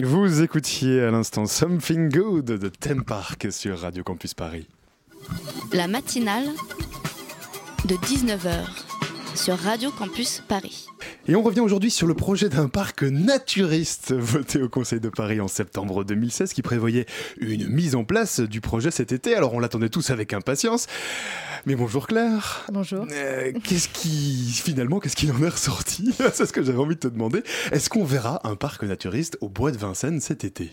Vous écoutiez à l'instant Something Good de Theme Park sur Radio Campus Paris. La matinale de 19h sur Radio Campus Paris. Et on revient aujourd'hui sur le projet d'un parc naturiste [LAUGHS] voté au Conseil de Paris en septembre 2016 qui prévoyait une mise en place du projet cet été. Alors on l'attendait tous avec impatience. Mais bonjour Claire. Bonjour. Euh, qu'est-ce qui, finalement, qu'est-ce qu'il en est ressorti? [LAUGHS] C'est ce que j'avais envie de te demander. Est-ce qu'on verra un parc naturiste au Bois de Vincennes cet été?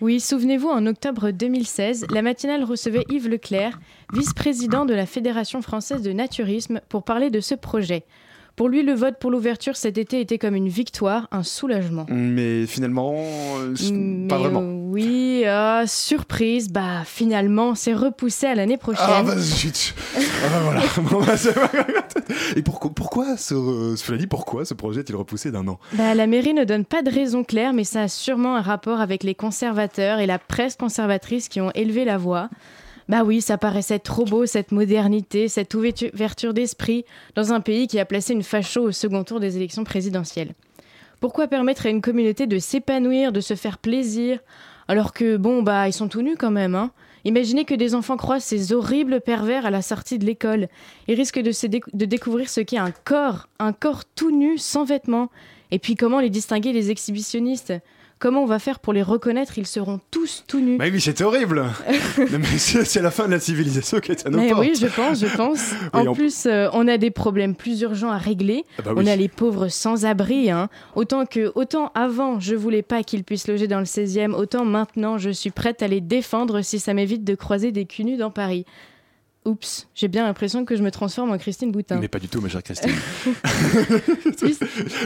Oui, souvenez-vous, en octobre 2016, la matinale recevait Yves Leclerc, vice-président de la Fédération française de naturisme, pour parler de ce projet. Pour lui, le vote pour l'ouverture cet été était comme une victoire, un soulagement. Mais finalement, euh, Mais pas vraiment. Oui, ah, surprise, bah finalement, c'est repoussé à l'année prochaine. Ah bah zut Ah bah voilà [LAUGHS] Bon, bah, Et pourquoi, pourquoi ce, dit, pourquoi ce projet est-il repoussé d'un an? Bah, la mairie ne donne pas de raison claire, mais ça a sûrement un rapport avec les conservateurs et la presse conservatrice qui ont élevé la voix. Bah oui, ça paraissait trop beau, cette modernité, cette ouvertu- ouverture d'esprit, dans un pays qui a placé une facho au second tour des élections présidentielles. Pourquoi permettre à une communauté de s'épanouir, de se faire plaisir, alors que, bon, bah, ils sont tout nus quand même, hein? Imaginez que des enfants croisent ces horribles pervers à la sortie de l'école. Ils risquent de, de découvrir ce qu'est un corps, un corps tout nu, sans vêtements. Et puis comment les distinguer des exhibitionnistes? Comment on va faire pour les reconnaître? Ils seront tous tout nus. Bah oui, c'est horrible [LAUGHS] c'est la fin de la civilisation qui est à nos Mais portes oui, je pense, je pense. [LAUGHS] Oui, en plus, euh, on a des problèmes plus urgents à régler. Ah bah On a les pauvres sans-abri. Hein. Autant que, autant avant, je voulais pas qu'ils puissent loger dans le 16e, autant maintenant, je suis prête à les défendre si ça m'évite de croiser des culs nus dans Paris. Oups, j'ai bien l'impression que je me transforme en Christine Boutin. Mais pas du tout, ma chère Christine. [LAUGHS]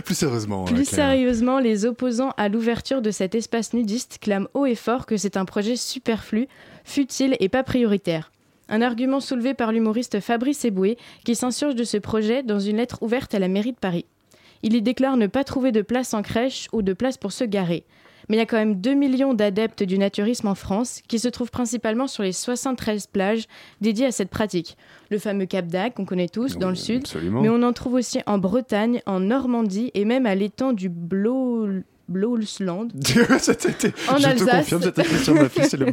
plus, sérieusement. Plus Claire. sérieusement, les opposants à l'ouverture de cet espace nudiste clament haut et fort que c'est un projet superflu, futile et pas prioritaire. Un argument soulevé par l'humoriste Fabrice Eboué qui s'insurge de ce projet dans une lettre ouverte à la mairie de Paris. Il y déclare ne pas trouver de place en crèche ou de place pour se garer. Mais il y a quand même 2 millions d'adeptes du naturisme en France qui se trouvent principalement sur les 73 plages dédiées à cette pratique. Le fameux Cap d'Agde qu'on connaît tous dans le sud, absolument. mais on en trouve aussi en Bretagne, en Normandie et même à l'étang du Blo... Blowsland. [LAUGHS] C'était- En je te confirme, cette c'est le.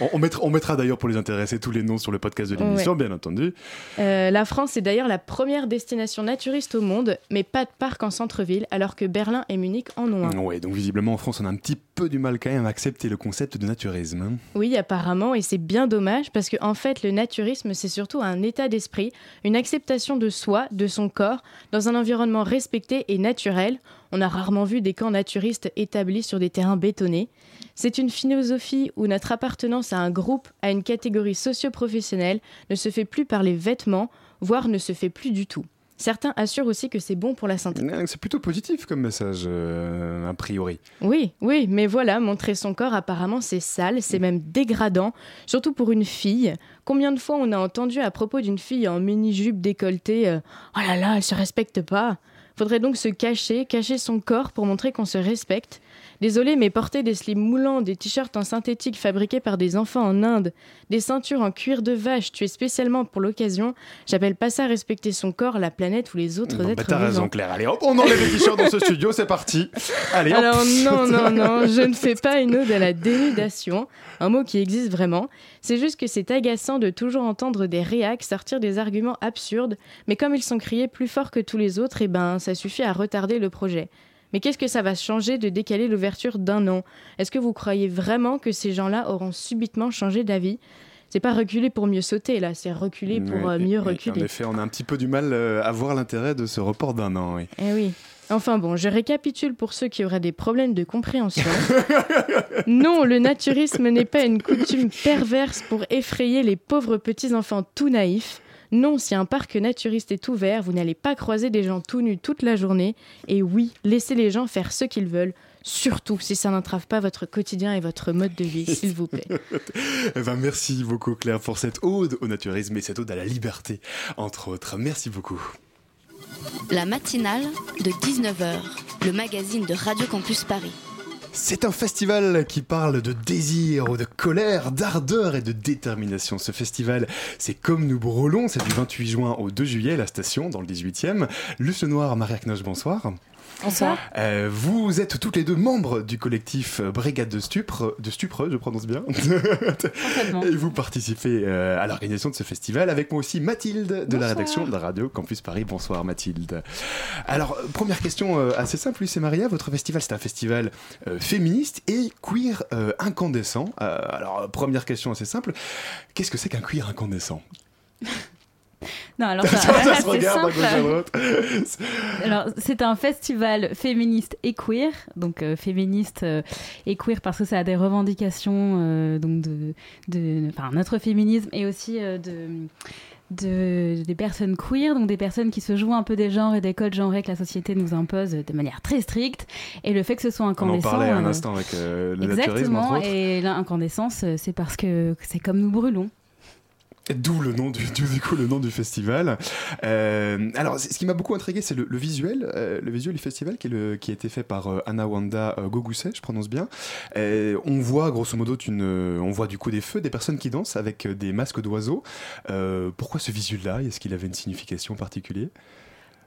On, on mettra, on mettra d'ailleurs pour les intéresser tous les noms sur le podcast de l'émission, bien entendu. Euh, la France est d'ailleurs la première destination naturiste au monde, mais pas de parc en centre-ville, alors que Berlin et Munich en ont un. Ouais, donc visiblement en France, on a un petit peu du mal quand même à accepter le concept de naturisme. hein. Oui, apparemment, et c'est bien dommage parce que en fait, le naturisme, c'est surtout un état d'esprit, une acceptation de soi, de son corps, dans un environnement respecté et naturel. On a rarement vu des camps naturistes établis sur des terrains bétonnés. C'est une philosophie où notre appartenance à un groupe, à une catégorie socio-professionnelle, ne se fait plus par les vêtements, voire ne se fait plus du tout. Certains assurent aussi que c'est bon pour la santé. C'est plutôt positif comme message, euh, a priori. Oui, oui, mais voilà, montrer son corps, apparemment, c'est sale, c'est même dégradant, surtout pour une fille. Combien de fois on a entendu à propos d'une fille en mini-jupe décolletée euh, Oh là là, elle se respecte pas Faudrait donc se cacher, cacher son corps pour montrer qu'on se respecte. Désolé, mais porter des slips moulants, des t-shirts en synthétique fabriqués par des enfants en Inde, des ceintures en cuir de vache tuées spécialement pour l'occasion, j'appelle pas ça respecter son corps, la planète ou les autres Non, êtres bah, T'as raison. Claire. Allez, hop, on enlève les t-shirts dans ce studio, c'est parti. Allez, hop. Alors non, non, non, je ne fais pas une ode à la dénudation, un mot qui existe vraiment. C'est juste que c'est agaçant de toujours entendre des réacs sortir des arguments absurdes, mais comme ils sont criés plus fort que tous les autres, et ben ça suffit à retarder le projet. Mais qu'est-ce que ça va changer de décaler l'ouverture d'un an? Est-ce que vous croyez vraiment que ces gens-là auront subitement changé d'avis? C'est pas reculer pour mieux sauter là, c'est reculer pour euh, mieux reculer. En effet, on a un petit peu du mal euh, à voir l'intérêt de ce report d'un an. Oui. Eh oui. Enfin bon, je récapitule pour ceux qui auraient des problèmes de compréhension. [LAUGHS] non, le naturisme n'est pas une coutume perverse pour effrayer les pauvres petits-enfants tout naïfs. Non, si un parc naturiste est ouvert, vous n'allez pas croiser des gens tout nus toute la journée. Et oui, laissez les gens faire ce qu'ils veulent, surtout si ça n'entrave pas votre quotidien et votre mode de vie, s'il vous plaît. [LAUGHS] Eh ben, merci beaucoup, Claire, pour cette ode au naturisme et cette ode à la liberté, entre autres. Merci beaucoup. La matinale de 19h, le magazine de Radio Campus Paris. C'est un festival qui parle de désir, de colère, d'ardeur et de détermination. Ce festival, c'est Comme nous brûlons, c'est du 28 juin au 2 juillet, à la station, dans le 18e. Luce Noir, Maria Knoche, bonsoir. Bonsoir. Euh, vous êtes toutes les deux membres du collectif Brigade de Stupre, de Stupre, je prononce bien. Et vous participez euh, à l'organisation de ce festival avec moi aussi Mathilde de la rédaction de Radio Campus Paris. Bonsoir Mathilde. Alors, euh, première question euh, assez simple, Lucie et Maria. Votre festival, c'est un festival féministe et queer incandescent. Alors, première question assez simple. Qu'est-ce que c'est qu'un queer incandescent? Non, alors [LAUGHS] Ça, ça, [LAUGHS] se c'est regarde. [LAUGHS] Alors, un festival féministe et queer, donc euh, féministe euh, et queer parce que ça a des revendications euh, donc de, de, enfin notre féminisme et aussi de de, des personnes queer, donc des personnes qui se jouent un peu des genres et des codes genrés que la société nous impose de manière très stricte. Et le fait que ce soit On en incandescent. parlait un euh, instant avec euh, le Exactement, et l'incandescence, c'est parce que c'est comme nous brûlons. D'où le nom du, festival. Euh, alors, ce qui m'a beaucoup intrigué, c'est le, visuel, euh, le visuel du festival qui, a été fait par euh, Anna Wanda euh, Gogusei, je prononce bien. On voit grosso modo on voit du coup des feux, des personnes qui dansent avec des masques d'oiseaux. Pourquoi ce visuel-là? Est-ce qu'il avait une signification particulière?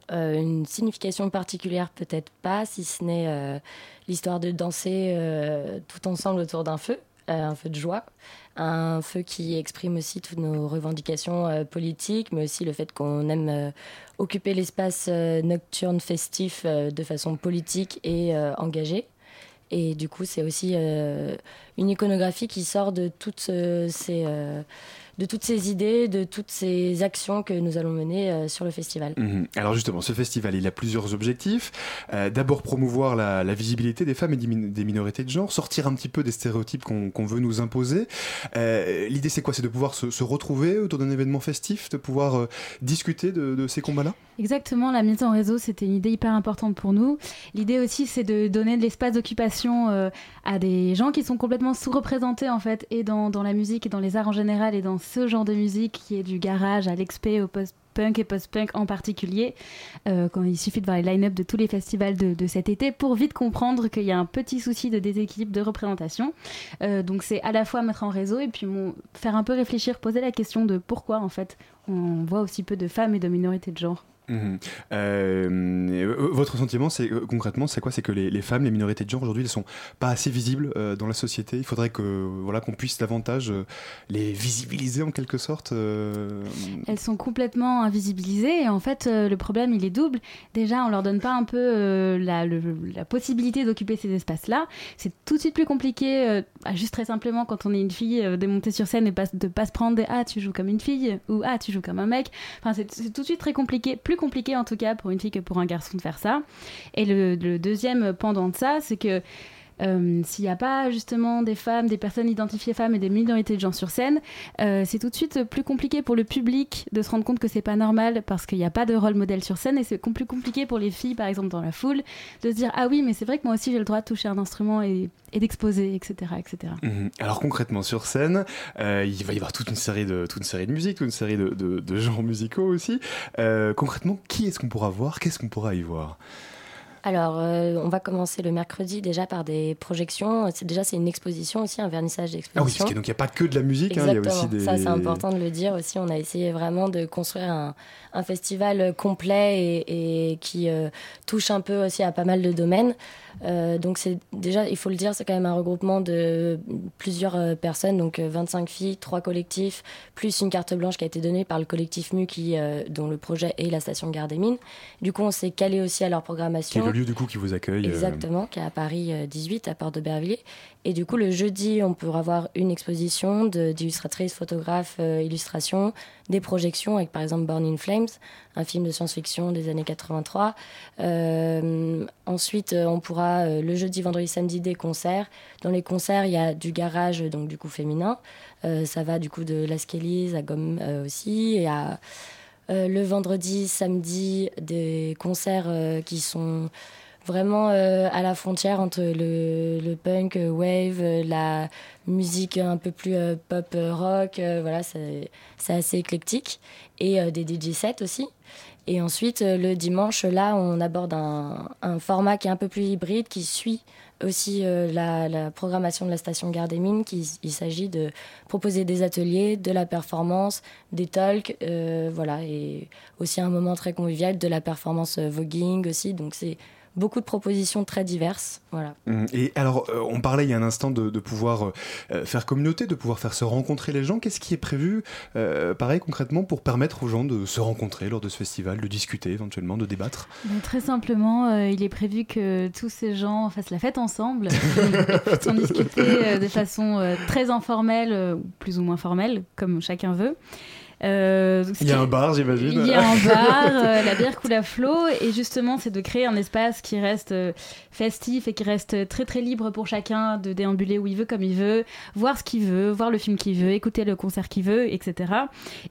Une signification particulière peut-être pas, si ce n'est l'histoire de danser tout ensemble autour d'un feu, un feu de joie, un feu qui exprime aussi toutes nos revendications euh, politiques, mais aussi le fait qu'on aime euh, occuper l'espace euh, nocturne festif de façon politique et engagée. Et du coup, c'est aussi une iconographie qui sort de toutes ces, de toutes ces idées, de toutes ces actions que nous allons mener euh, sur le festival. Mhm. Alors justement, ce festival, il a plusieurs objectifs. Euh, D'abord, promouvoir la, visibilité des femmes et des, min- des minorités de genre, sortir un petit peu des stéréotypes qu'on veut nous imposer. Euh, L'idée, c'est quoi? C'est de pouvoir se, retrouver autour d'un événement festif, de pouvoir discuter de, de ces combats-là? Exactement, la mise en réseau, c'était une idée hyper importante pour nous. L'idée aussi, c'est de donner de l'espace d'occupation euh, à des gens qui sont complètement sous-représentés, en fait, et dans, la musique et dans les arts en général, et dans ce genre de musique qui est du garage à l'expé, au post-punk et post-punk en particulier. Euh, quand il suffit de voir les line-up de tous les festivals de, de cet été pour vite comprendre qu'il y a un petit souci de déséquilibre de représentation. Euh, donc c'est à la fois mettre en réseau et puis mon- faire un peu réfléchir, poser la question de pourquoi, en fait, on voit aussi peu de femmes et de minorités de genre. Mhm. Euh, votre sentiment, c'est concrètement, c'est quoi? C'est que les, les femmes, les minorités de genre aujourd'hui, elles sont pas assez visibles euh, dans la société. Il faudrait que voilà qu'on puisse davantage euh, les visibiliser en quelque sorte. Elles sont complètement invisibilisées et en fait euh, le problème il est double. Déjà on leur donne pas un peu euh, la, possibilité d'occuper ces espaces-là. C'est tout de suite plus compliqué, euh, ah, juste très simplement quand on est une fille, de monter sur scène et pas, de pas se prendre des ah tu joues comme une fille ou ah tu joues comme un mec. Enfin c'est c'est tout de suite très compliqué, plus compliqué en tout cas pour une fille que pour un garçon de faire ça. Et le, le deuxième pendant de ça c'est que Euh, S'il n'y a pas justement des femmes, des personnes identifiées femmes et des minorités de genre sur scène, euh, c'est tout de suite plus compliqué pour le public de se rendre compte que c'est pas normal parce qu'il n'y a pas de rôle modèle sur scène et c'est plus compliqué pour les filles, par exemple dans la foule, de se dire ah oui mais c'est vrai que moi aussi j'ai le droit de toucher un instrument et, d'exposer, etc., etc. Mhm. Alors concrètement sur scène, euh, il va y avoir toute une série de toute une série de musique, toute une série de, genres musicaux aussi. Concrètement, qui est-ce qu'on pourra voir? Qu'est-ce qu'on pourra y voir? Alors, euh, on va commencer le mercredi déjà par des projections. C'est déjà c'est une exposition aussi, un vernissage Ah oui, d'exposition. parce qu'il donc il n'y a pas que de la musique, hein, il y a Exactement. aussi des. Ça, c'est important de le dire aussi. On a essayé vraiment de construire un, un festival complet et, et qui euh, touche un peu aussi à pas mal de domaines. Euh, donc, c'est déjà, il faut le dire, c'est quand même un regroupement de plusieurs euh, personnes, donc euh, 25 filles, trois collectifs, plus une carte blanche qui a été donnée par le collectif MU, qui, euh, dont le projet est la station Gare des Mines. Du coup, on s'est calé aussi à leur Qui programmation. est le lieu du coup qui vous accueille. euh, Exactement, qui est à Paris euh, 18, à Porte de Bervilliers. Et du coup, le jeudi, on pourra avoir une exposition de- d'illustratrices, photographes, euh, illustrations, des projections avec par exemple Born in Flames, un film de science-fiction des années 83. Euh, ensuite, euh, on pourra euh, le jeudi, vendredi, samedi des concerts. Dans les concerts, il y a du garage, donc du coup féminin. Euh, ça va du coup de Las Kellys à Gomme aussi. Et le vendredi, samedi, des concerts qui sont vraiment à la frontière entre le, le punk, wave, la musique un peu plus pop rock. voilà, c'est assez éclectique. Et des DJ sets aussi. Et ensuite, euh, le dimanche, là, on aborde un, format qui est un peu plus hybride, qui suit aussi euh, la, programmation de la station Gare des Mines. Qui, il s'agit de proposer des ateliers, de la performance, des talks, euh, voilà, et aussi un moment très convivial, de la performance voguing aussi. Donc c'est beaucoup de propositions très diverses. Voilà. Mhm. Et alors, euh, on parlait il y a un instant de, de pouvoir euh, euh, faire communauté, de pouvoir faire se rencontrer les gens. Qu'est-ce qui est prévu, euh, pareil concrètement, pour permettre aux gens de se rencontrer lors de ce festival, de discuter éventuellement, de débattre? Très simplement, euh, il est prévu que tous ces gens fassent la fête ensemble, [LAUGHS] [LAUGHS] puissent en discuter euh, de façon euh, très informelle, plus ou moins formelle, comme chacun veut. Euh, Il y a un bar, j'imagine. Il y a un [LAUGHS] bar, euh, la bière coule à flot, et justement, c'est de créer un espace qui reste euh, festif et qui reste très très libre pour chacun de déambuler où il veut, comme il veut, voir ce qu'il veut, voir le film qu'il veut, écouter le concert qu'il veut, etc.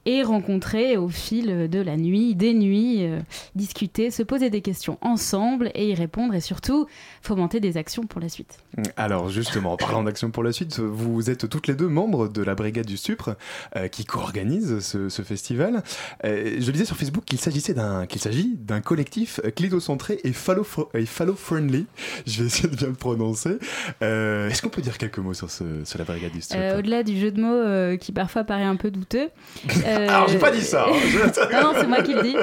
Et rencontrer au fil de la nuit, des nuits, euh, discuter, se poser des questions ensemble et y répondre, et surtout fomenter des actions pour la suite. Alors justement, en parlant d'action pour la suite, vous êtes toutes les deux membres de la Brigade du Supre euh, qui co-organise ce, ce festival. Euh, je disais sur Facebook qu'il s'agissait d'un qu'il s'agit d'un collectif clitocentré et et phallo-friendly. Je vais essayer de bien le prononcer. Euh, Est-ce qu'on peut dire quelques mots sur, ce, sur la Brigade du Euh, Au-delà du jeu de mots euh, qui parfois paraît un peu douteux. [LAUGHS] Alors j'ai pas dit ça. hein. Je- [LAUGHS] non, non, c'est moi qui le dis.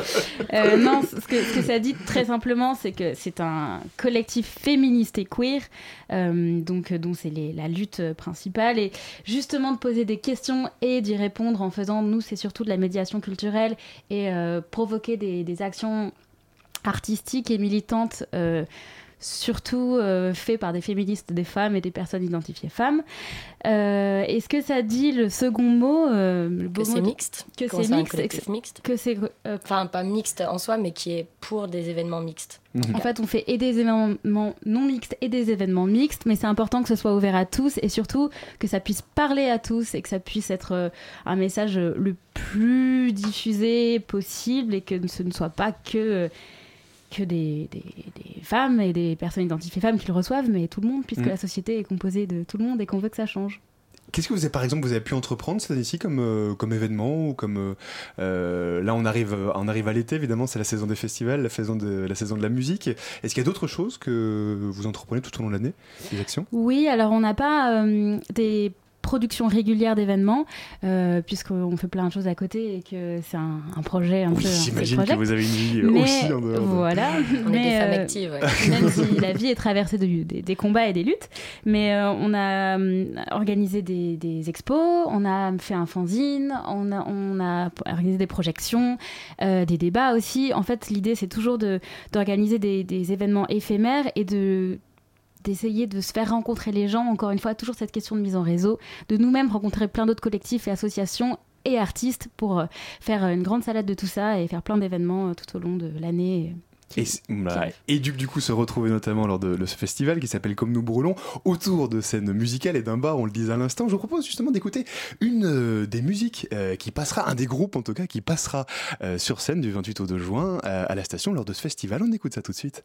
Non, ce que, ce que ça dit très simplement, c'est que c'est un collectif féministe et queer, donc dont c'est la lutte principale, et justement de poser des questions et d'y répondre en faisant, nous, c'est surtout de la médiation culturelle et euh, provoquer des, actions artistiques et militantes. euh, surtout euh, fait par des féministes, des femmes et des personnes identifiées femmes. Euh, Est-ce que ça dit le second mot euh, le Que mot c'est mixte. Que c'est mixte. que- mixte. Que c'est euh, Enfin, pas mixte en soi, mais qui est pour des événements mixtes. En fait, on fait et des événements non mixtes et des événements mixtes, mais c'est important que ce soit ouvert à tous et surtout que ça puisse parler à tous et que ça puisse être un message le plus diffusé possible et que ce ne soit pas que, euh, que des, des- des femmes et des personnes identifiées femmes qui le reçoivent, mais tout le monde, puisque Mm. la société est composée de tout le monde et qu'on veut que ça change. Qu'est-ce que vous avez, par exemple, vous avez pu entreprendre cette année-ci comme, euh, comme événement ou comme euh, euh, là on arrive, on arrive à l'été évidemment, c'est la saison des festivals, la saison de la saison de la musique. Est-ce qu'il y a d'autres choses que vous entreprenez tout au long de l'année, des actions? Oui, alors on n'a pas euh, des productions régulières d'événements, euh, puisqu'on fait plein de choses à côté et que c'est un, un projet un Oui, peu. un j'imagine que vous avez une vie Mais aussi en dehors de- Voilà. On est des femmes euh, actives, ouais. [LAUGHS] Même si la vie est traversée de- des, des combats et des luttes. Mais euh, on a organisé des, des expos, on a fait un fanzine, on a, on a organisé des projections, euh, des débats aussi. En fait, l'idée, c'est toujours de- d'organiser des, des événements éphémères et de d'essayer de se faire rencontrer les gens, encore une fois, toujours cette question de mise en réseau, de nous-mêmes rencontrer plein d'autres collectifs et associations et artistes pour euh, faire euh, une grande salade de tout ça et faire plein d'événements euh, tout au long de l'année Et. Et du, du coup, se retrouver notamment lors de, de ce festival qui s'appelle Comme nous brûlons, autour de scènes musicales et d'un bar, on le disait à l'instant. Je vous propose justement d'écouter une euh, des musiques euh, qui passera, un des groupes en tout cas, qui passera euh, sur scène du 28 au 2 juin euh, à la station lors de ce festival. On écoute ça tout de suite.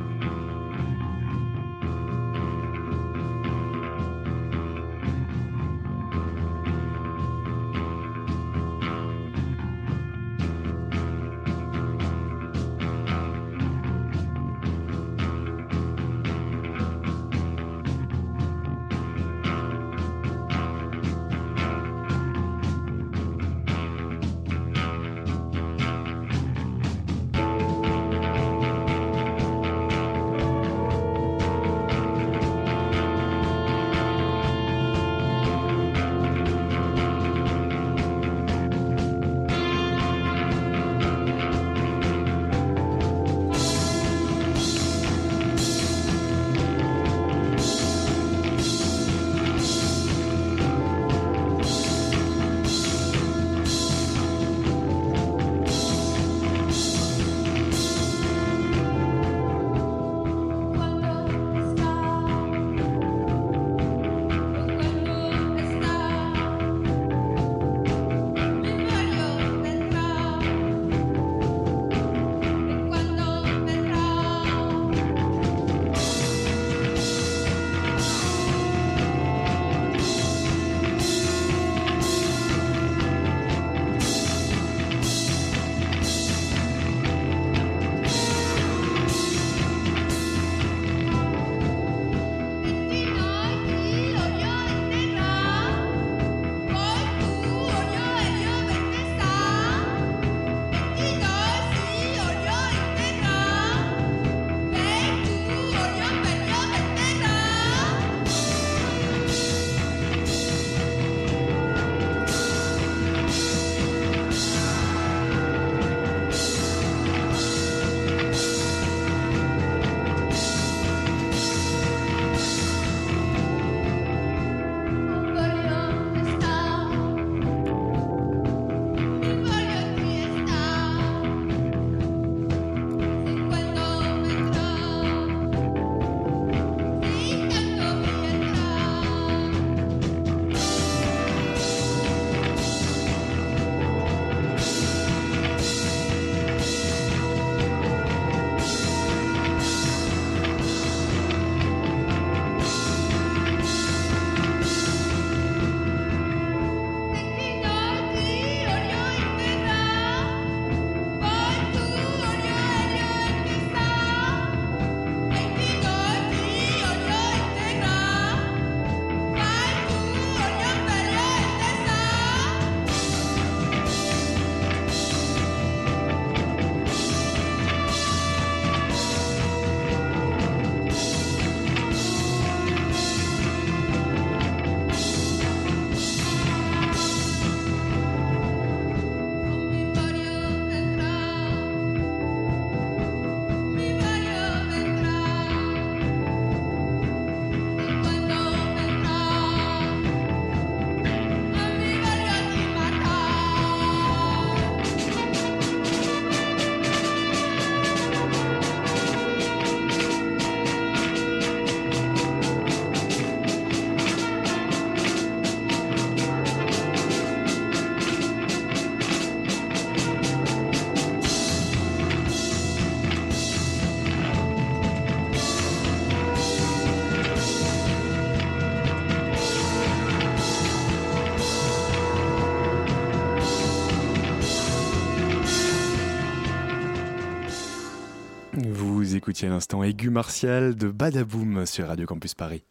Écoutiez à l'instant Aigu Martial de Badaboom sur Radio Campus Paris.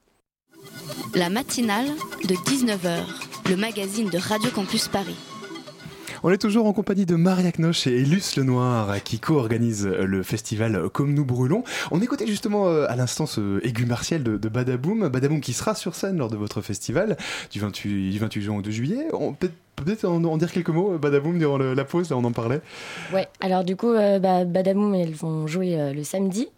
La matinale de 19h, le magazine de Radio Campus Paris. On est toujours en compagnie de Maria Knoche et Luce Lenoir qui co-organisent le festival Comme nous brûlons. On écoutait justement euh, à l'instant ce aigu martial de, de Badaboom. Badaboom qui sera sur scène lors de votre festival du 28, du 28 juin au 2 juillet. On peut peut-être en, dire quelques mots, Badaboom, durant la pause, là on en parlait. Ouais, alors du coup, euh, bah, Badaboom, elles vont jouer euh, le samedi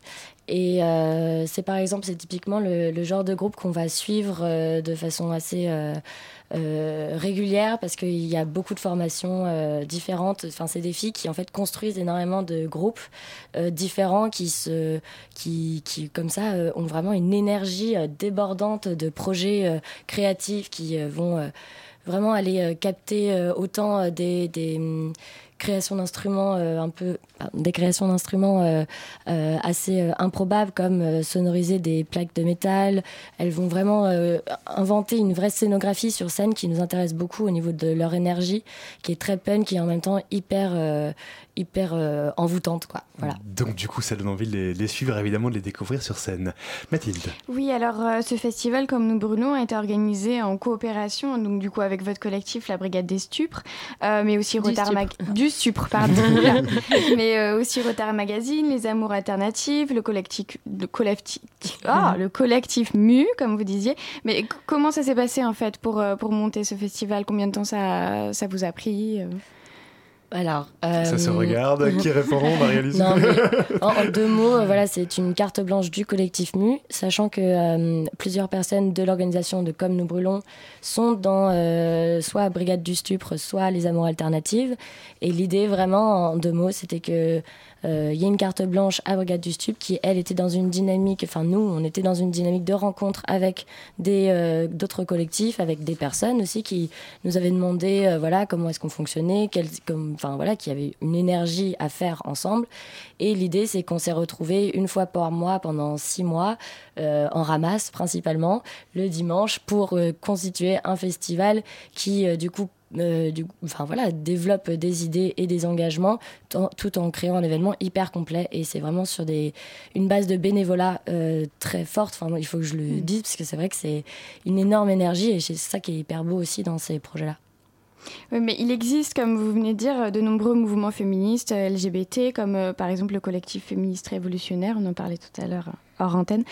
Et euh, c'est par exemple, c'est typiquement le, genre de groupe qu'on va suivre euh, de façon assez euh, régulière parce qu'il y a beaucoup de formations différentes. Enfin, c'est des filles qui en fait construisent énormément de groupes différents qui se, qui, qui comme ça ont vraiment une énergie débordante de projets créatifs qui vont vraiment aller capter autant des, des créations d'instruments euh, un peu des créations d'instruments euh, euh, assez euh, improbables comme euh, sonoriser des plaques de métal elles vont vraiment euh, inventer une vraie scénographie sur scène qui nous intéresse beaucoup au niveau de leur énergie qui est très punk et en même temps hyper euh, hyper euh, envoûtante quoi voilà Donc du coup, ça donne envie de les, les suivre, évidemment, de les découvrir sur scène. Mathilde. Oui, alors euh, ce festival, comme nous brûlons, a été organisé en coopération, donc du coup avec votre collectif, la Brigade des Stupres, euh, mais aussi Du Retard Stupre. Mag- du Stupre, pardon, [LAUGHS] mais euh, aussi Retard Magazine, les Amours Alternatives, le collectif, le collectif, ah, le collectif Mu, comme vous disiez. Mais comment ça s'est passé en fait pour euh, pour monter ce festival? Combien de temps ça ça vous a pris euh alors Ça se euh, regarde. Qui [LAUGHS] répond, Marie-Alice en, en deux mots, euh, voilà, c'est une carte blanche du collectif MU, sachant que euh, plusieurs personnes de l'organisation de Comme nous brûlons sont dans euh, soit Brigade du Stupre, soit les Amours Alternatives. Et l'idée, vraiment, en deux mots, c'était que euh, il y a une carte blanche à Brigade du Stup qui, elle, était dans une dynamique, enfin nous, on était dans une dynamique de rencontre avec des euh, d'autres collectifs, avec des personnes aussi qui nous avaient demandé, euh, voilà, comment est-ce qu'on fonctionnait, quel, comme, enfin voilà, qu'il y avait une énergie à faire ensemble. Et l'idée, c'est qu'on s'est retrouvés une fois par mois pendant six mois, euh, en ramasse principalement, le dimanche, pour euh, constituer un festival qui, euh, du coup, euh, du, enfin voilà, développe des idées et des engagements tout- en créant un événement hyper complet et c'est vraiment sur des une base de bénévolat euh, très forte. Enfin, il faut que je le dise parce que c'est vrai que c'est une énorme énergie et c'est ça qui est hyper beau aussi dans ces projets-là. Oui, mais il existe, comme vous venez de dire, de nombreux mouvements féministes euh, LGBT, comme euh, par exemple le collectif féministe révolutionnaire, on en parlait tout à l'heure hors antenne,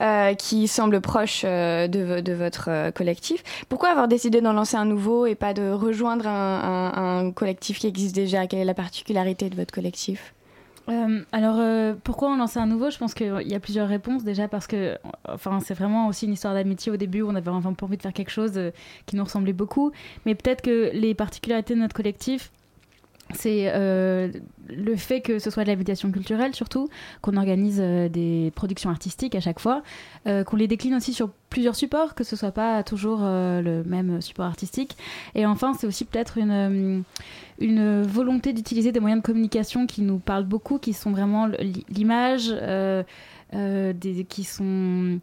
euh, qui semble proche euh, de, vo- de votre euh, collectif. Pourquoi avoir décidé d'en lancer un nouveau et pas de rejoindre un, collectif qui existe déjà? Quelle est la particularité de votre collectif? Alors, pourquoi on lançait un nouveau? Je pense qu'il y a plusieurs réponses. Déjà parce que, enfin, c'est vraiment aussi une histoire d'amitié au début. On avait vraiment envie de faire quelque chose qui nous ressemblait beaucoup. Mais peut-être que les particularités de notre collectif, c'est euh, le fait que ce soit de la médiation culturelle surtout, qu'on organise euh, des productions artistiques à chaque fois, euh, qu'on les décline aussi sur plusieurs supports, que ce soit pas toujours le même support artistique. Et enfin, c'est aussi peut-être une, volonté d'utiliser des moyens de communication qui nous parlent beaucoup, qui sont vraiment l'image, qui sont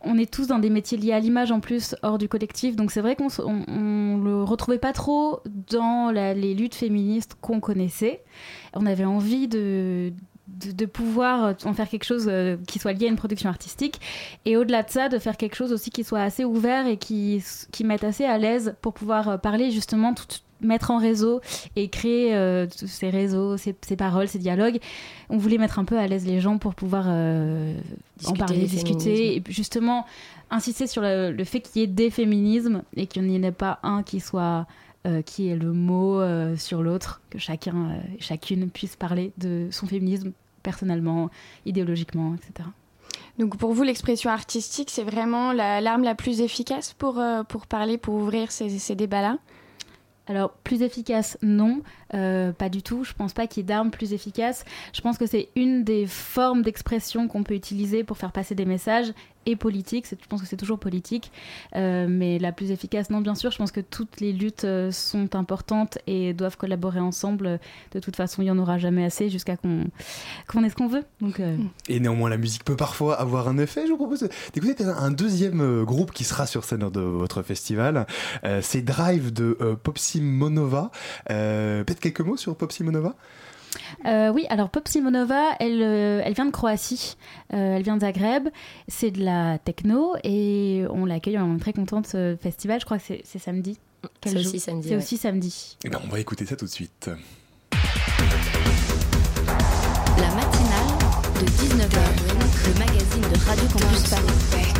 on est tous dans des métiers liés à l'image en plus hors du collectif, donc c'est vrai qu'on on le retrouvait pas trop dans les luttes féministes qu'on connaissait. On avait envie de, pouvoir en faire quelque chose euh, qui soit lié à une production artistique et au-delà de ça de faire quelque chose aussi qui soit assez ouvert et qui, mette assez à l'aise pour pouvoir euh, parler justement mettre en réseau et créer euh, tous ces réseaux, ces, ces paroles, ces dialogues. On voulait mettre un peu à l'aise les gens pour pouvoir euh, en Discuter parler, discuter et justement insister sur le, le fait qu'il y ait des féminismes et qu'il n'y en ait pas un qui soit euh, qui est le mot euh, sur l'autre, que chacun euh, et chacune puisse parler de son féminisme personnellement, idéologiquement, etc. Donc pour vous, l'expression artistique, c'est vraiment la- l'arme la, plus efficace pour, euh, pour parler, pour ouvrir ces, ces débats-là? Alors, plus efficace, non, euh, pas du tout. Je pense pas qu'il y ait d'armes plus efficaces. Je pense que c'est une des formes d'expression qu'on peut utiliser pour faire passer des messages et politiques. C'est- Je pense que c'est toujours politique. Euh, mais la plus efficace, non, bien sûr. Je pense que toutes les luttes euh, sont importantes et doivent collaborer ensemble. De toute façon, il n'y en aura jamais assez jusqu'à qu'on qu'on ait ce qu'on veut. Euh, Et néanmoins, la musique peut parfois avoir un effet. Je vous propose d'écouter un deuxième groupe qui sera sur scène de votre festival. C'est Drive de Popsy Monova. Euh, Peut-être quelques mots sur Popsy Monova? Euh, oui, alors Pop Simonova, elle, euh, elle vient de Croatie, Euh, elle vient de Zagreb, c'est de la techno et on l'accueille, on est très contente de ce festival, je crois que c'est c'est samedi. C'est aussi samedi, C'est ouais. aussi samedi. Eh ben, on va écouter ça tout de suite. La matinale de 19h, le magazine de Radio Campus Paris.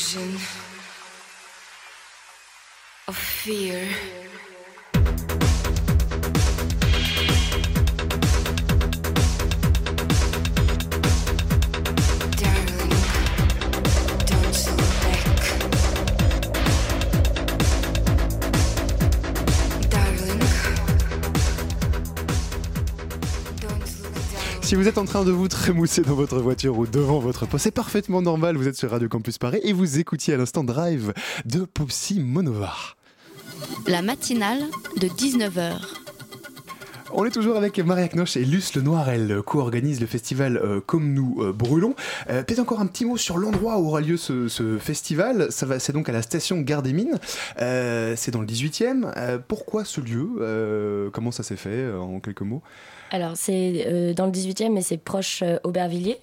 vision. Vous êtes en train de vous trémousser dans votre voiture ou devant votre poste, c'est parfaitement normal, vous êtes sur Radio Campus Paris et vous écoutiez à l'instant Drive de Popsy Monovar. La matinale de 19h. On est toujours avec Maria Knoche et Luce Le Noir, elle co-organise le festival euh, Comme nous euh, brûlons. Euh, Peut-être encore un petit mot sur l'endroit où aura lieu ce, ce festival. C'est donc à la station Gare des Mines. Euh, c'est dans le 18e. Euh, pourquoi ce lieu? Euh, Comment ça s'est fait euh, en quelques mots? Alors, c'est euh, dans le 18e, mais c'est proche euh, Aubervilliers.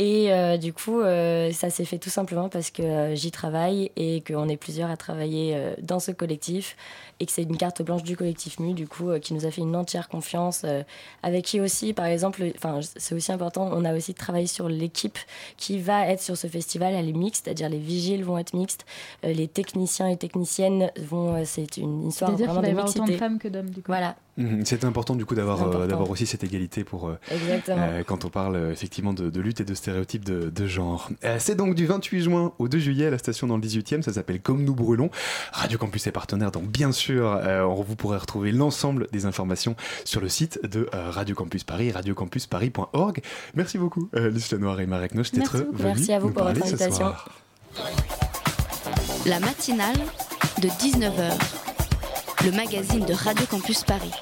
Et euh, du coup, euh, ça s'est fait tout simplement parce que euh, j'y travaille et qu'on est plusieurs à travailler euh, dans ce collectif et que c'est une carte blanche du collectif MU, du coup, euh, qui nous a fait une entière confiance. euh, avec qui aussi, par exemple, enfin, c'est aussi important, on a aussi travaillé sur l'équipe qui va être sur ce festival. Elle est mixte, c'est-à-dire les vigiles vont être mixtes, euh, les techniciens et techniciennes vont. euh, c'est une histoire vraiment de autant de femmes que d'hommes, du coup. Voilà. Mhm, C'est important du coup d'avoir euh, d'avoir aussi cette égalité pour euh, Exactement. euh, quand on parle effectivement de, de lutte et de stéréotypes de, de genre. Euh, c'est donc du 28 juin au 2 juillet à la station dans le 18e, ça s'appelle Comme nous brûlons. Radio Campus est partenaire, donc bien sûr, euh, vous pourrez retrouver l'ensemble des informations sur le site de euh, Radio Campus Paris, radiocampusparis.org. Merci beaucoup, euh, Luce Lenoir et Marek Noche, d'être Merci beaucoup. venus Merci à vous nous pour votre invitation. La matinale de 19h. Le magazine de Radio Campus Paris.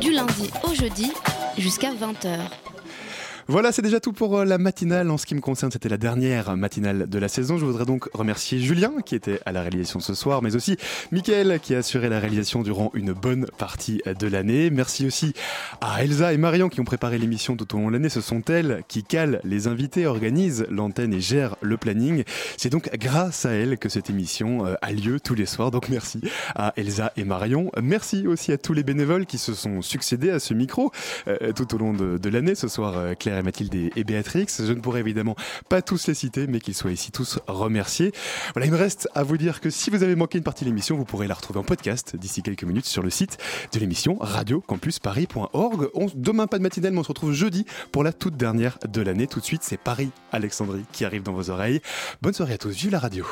Du lundi au jeudi jusqu'à 20h. Voilà, c'est déjà tout pour euh, la matinale. En ce qui me concerne, c'était la dernière matinale de la saison. Je voudrais donc remercier Julien qui était à la réalisation ce soir, mais aussi Mickaël qui a assuré la réalisation durant une bonne partie de l'année. Merci aussi à Elsa et Marion qui ont préparé l'émission tout au long de l'année. Ce sont elles qui calent les invités, organisent l'antenne et gèrent le planning. C'est donc grâce à elles que cette émission euh, a lieu tous les soirs. Donc merci à Elsa et Marion. Merci aussi à tous les bénévoles qui se sont succédés à ce micro euh, tout au long de, de l'année. Ce soir, Claire Mathilde et, Béatrix. Je ne pourrais évidemment pas tous les citer, mais qu'ils soient ici tous remerciés. Voilà, il me reste à vous dire que si vous avez manqué une partie de l'émission, vous pourrez la retrouver en podcast d'ici quelques minutes sur le site de l'émission radiocampusparis.org. Demain, pas de matinale, mais on se retrouve jeudi pour la toute dernière de l'année. Tout de suite, c'est Paris Alexandrie qui arrive dans vos oreilles. Bonne soirée à tous. Vive la radio.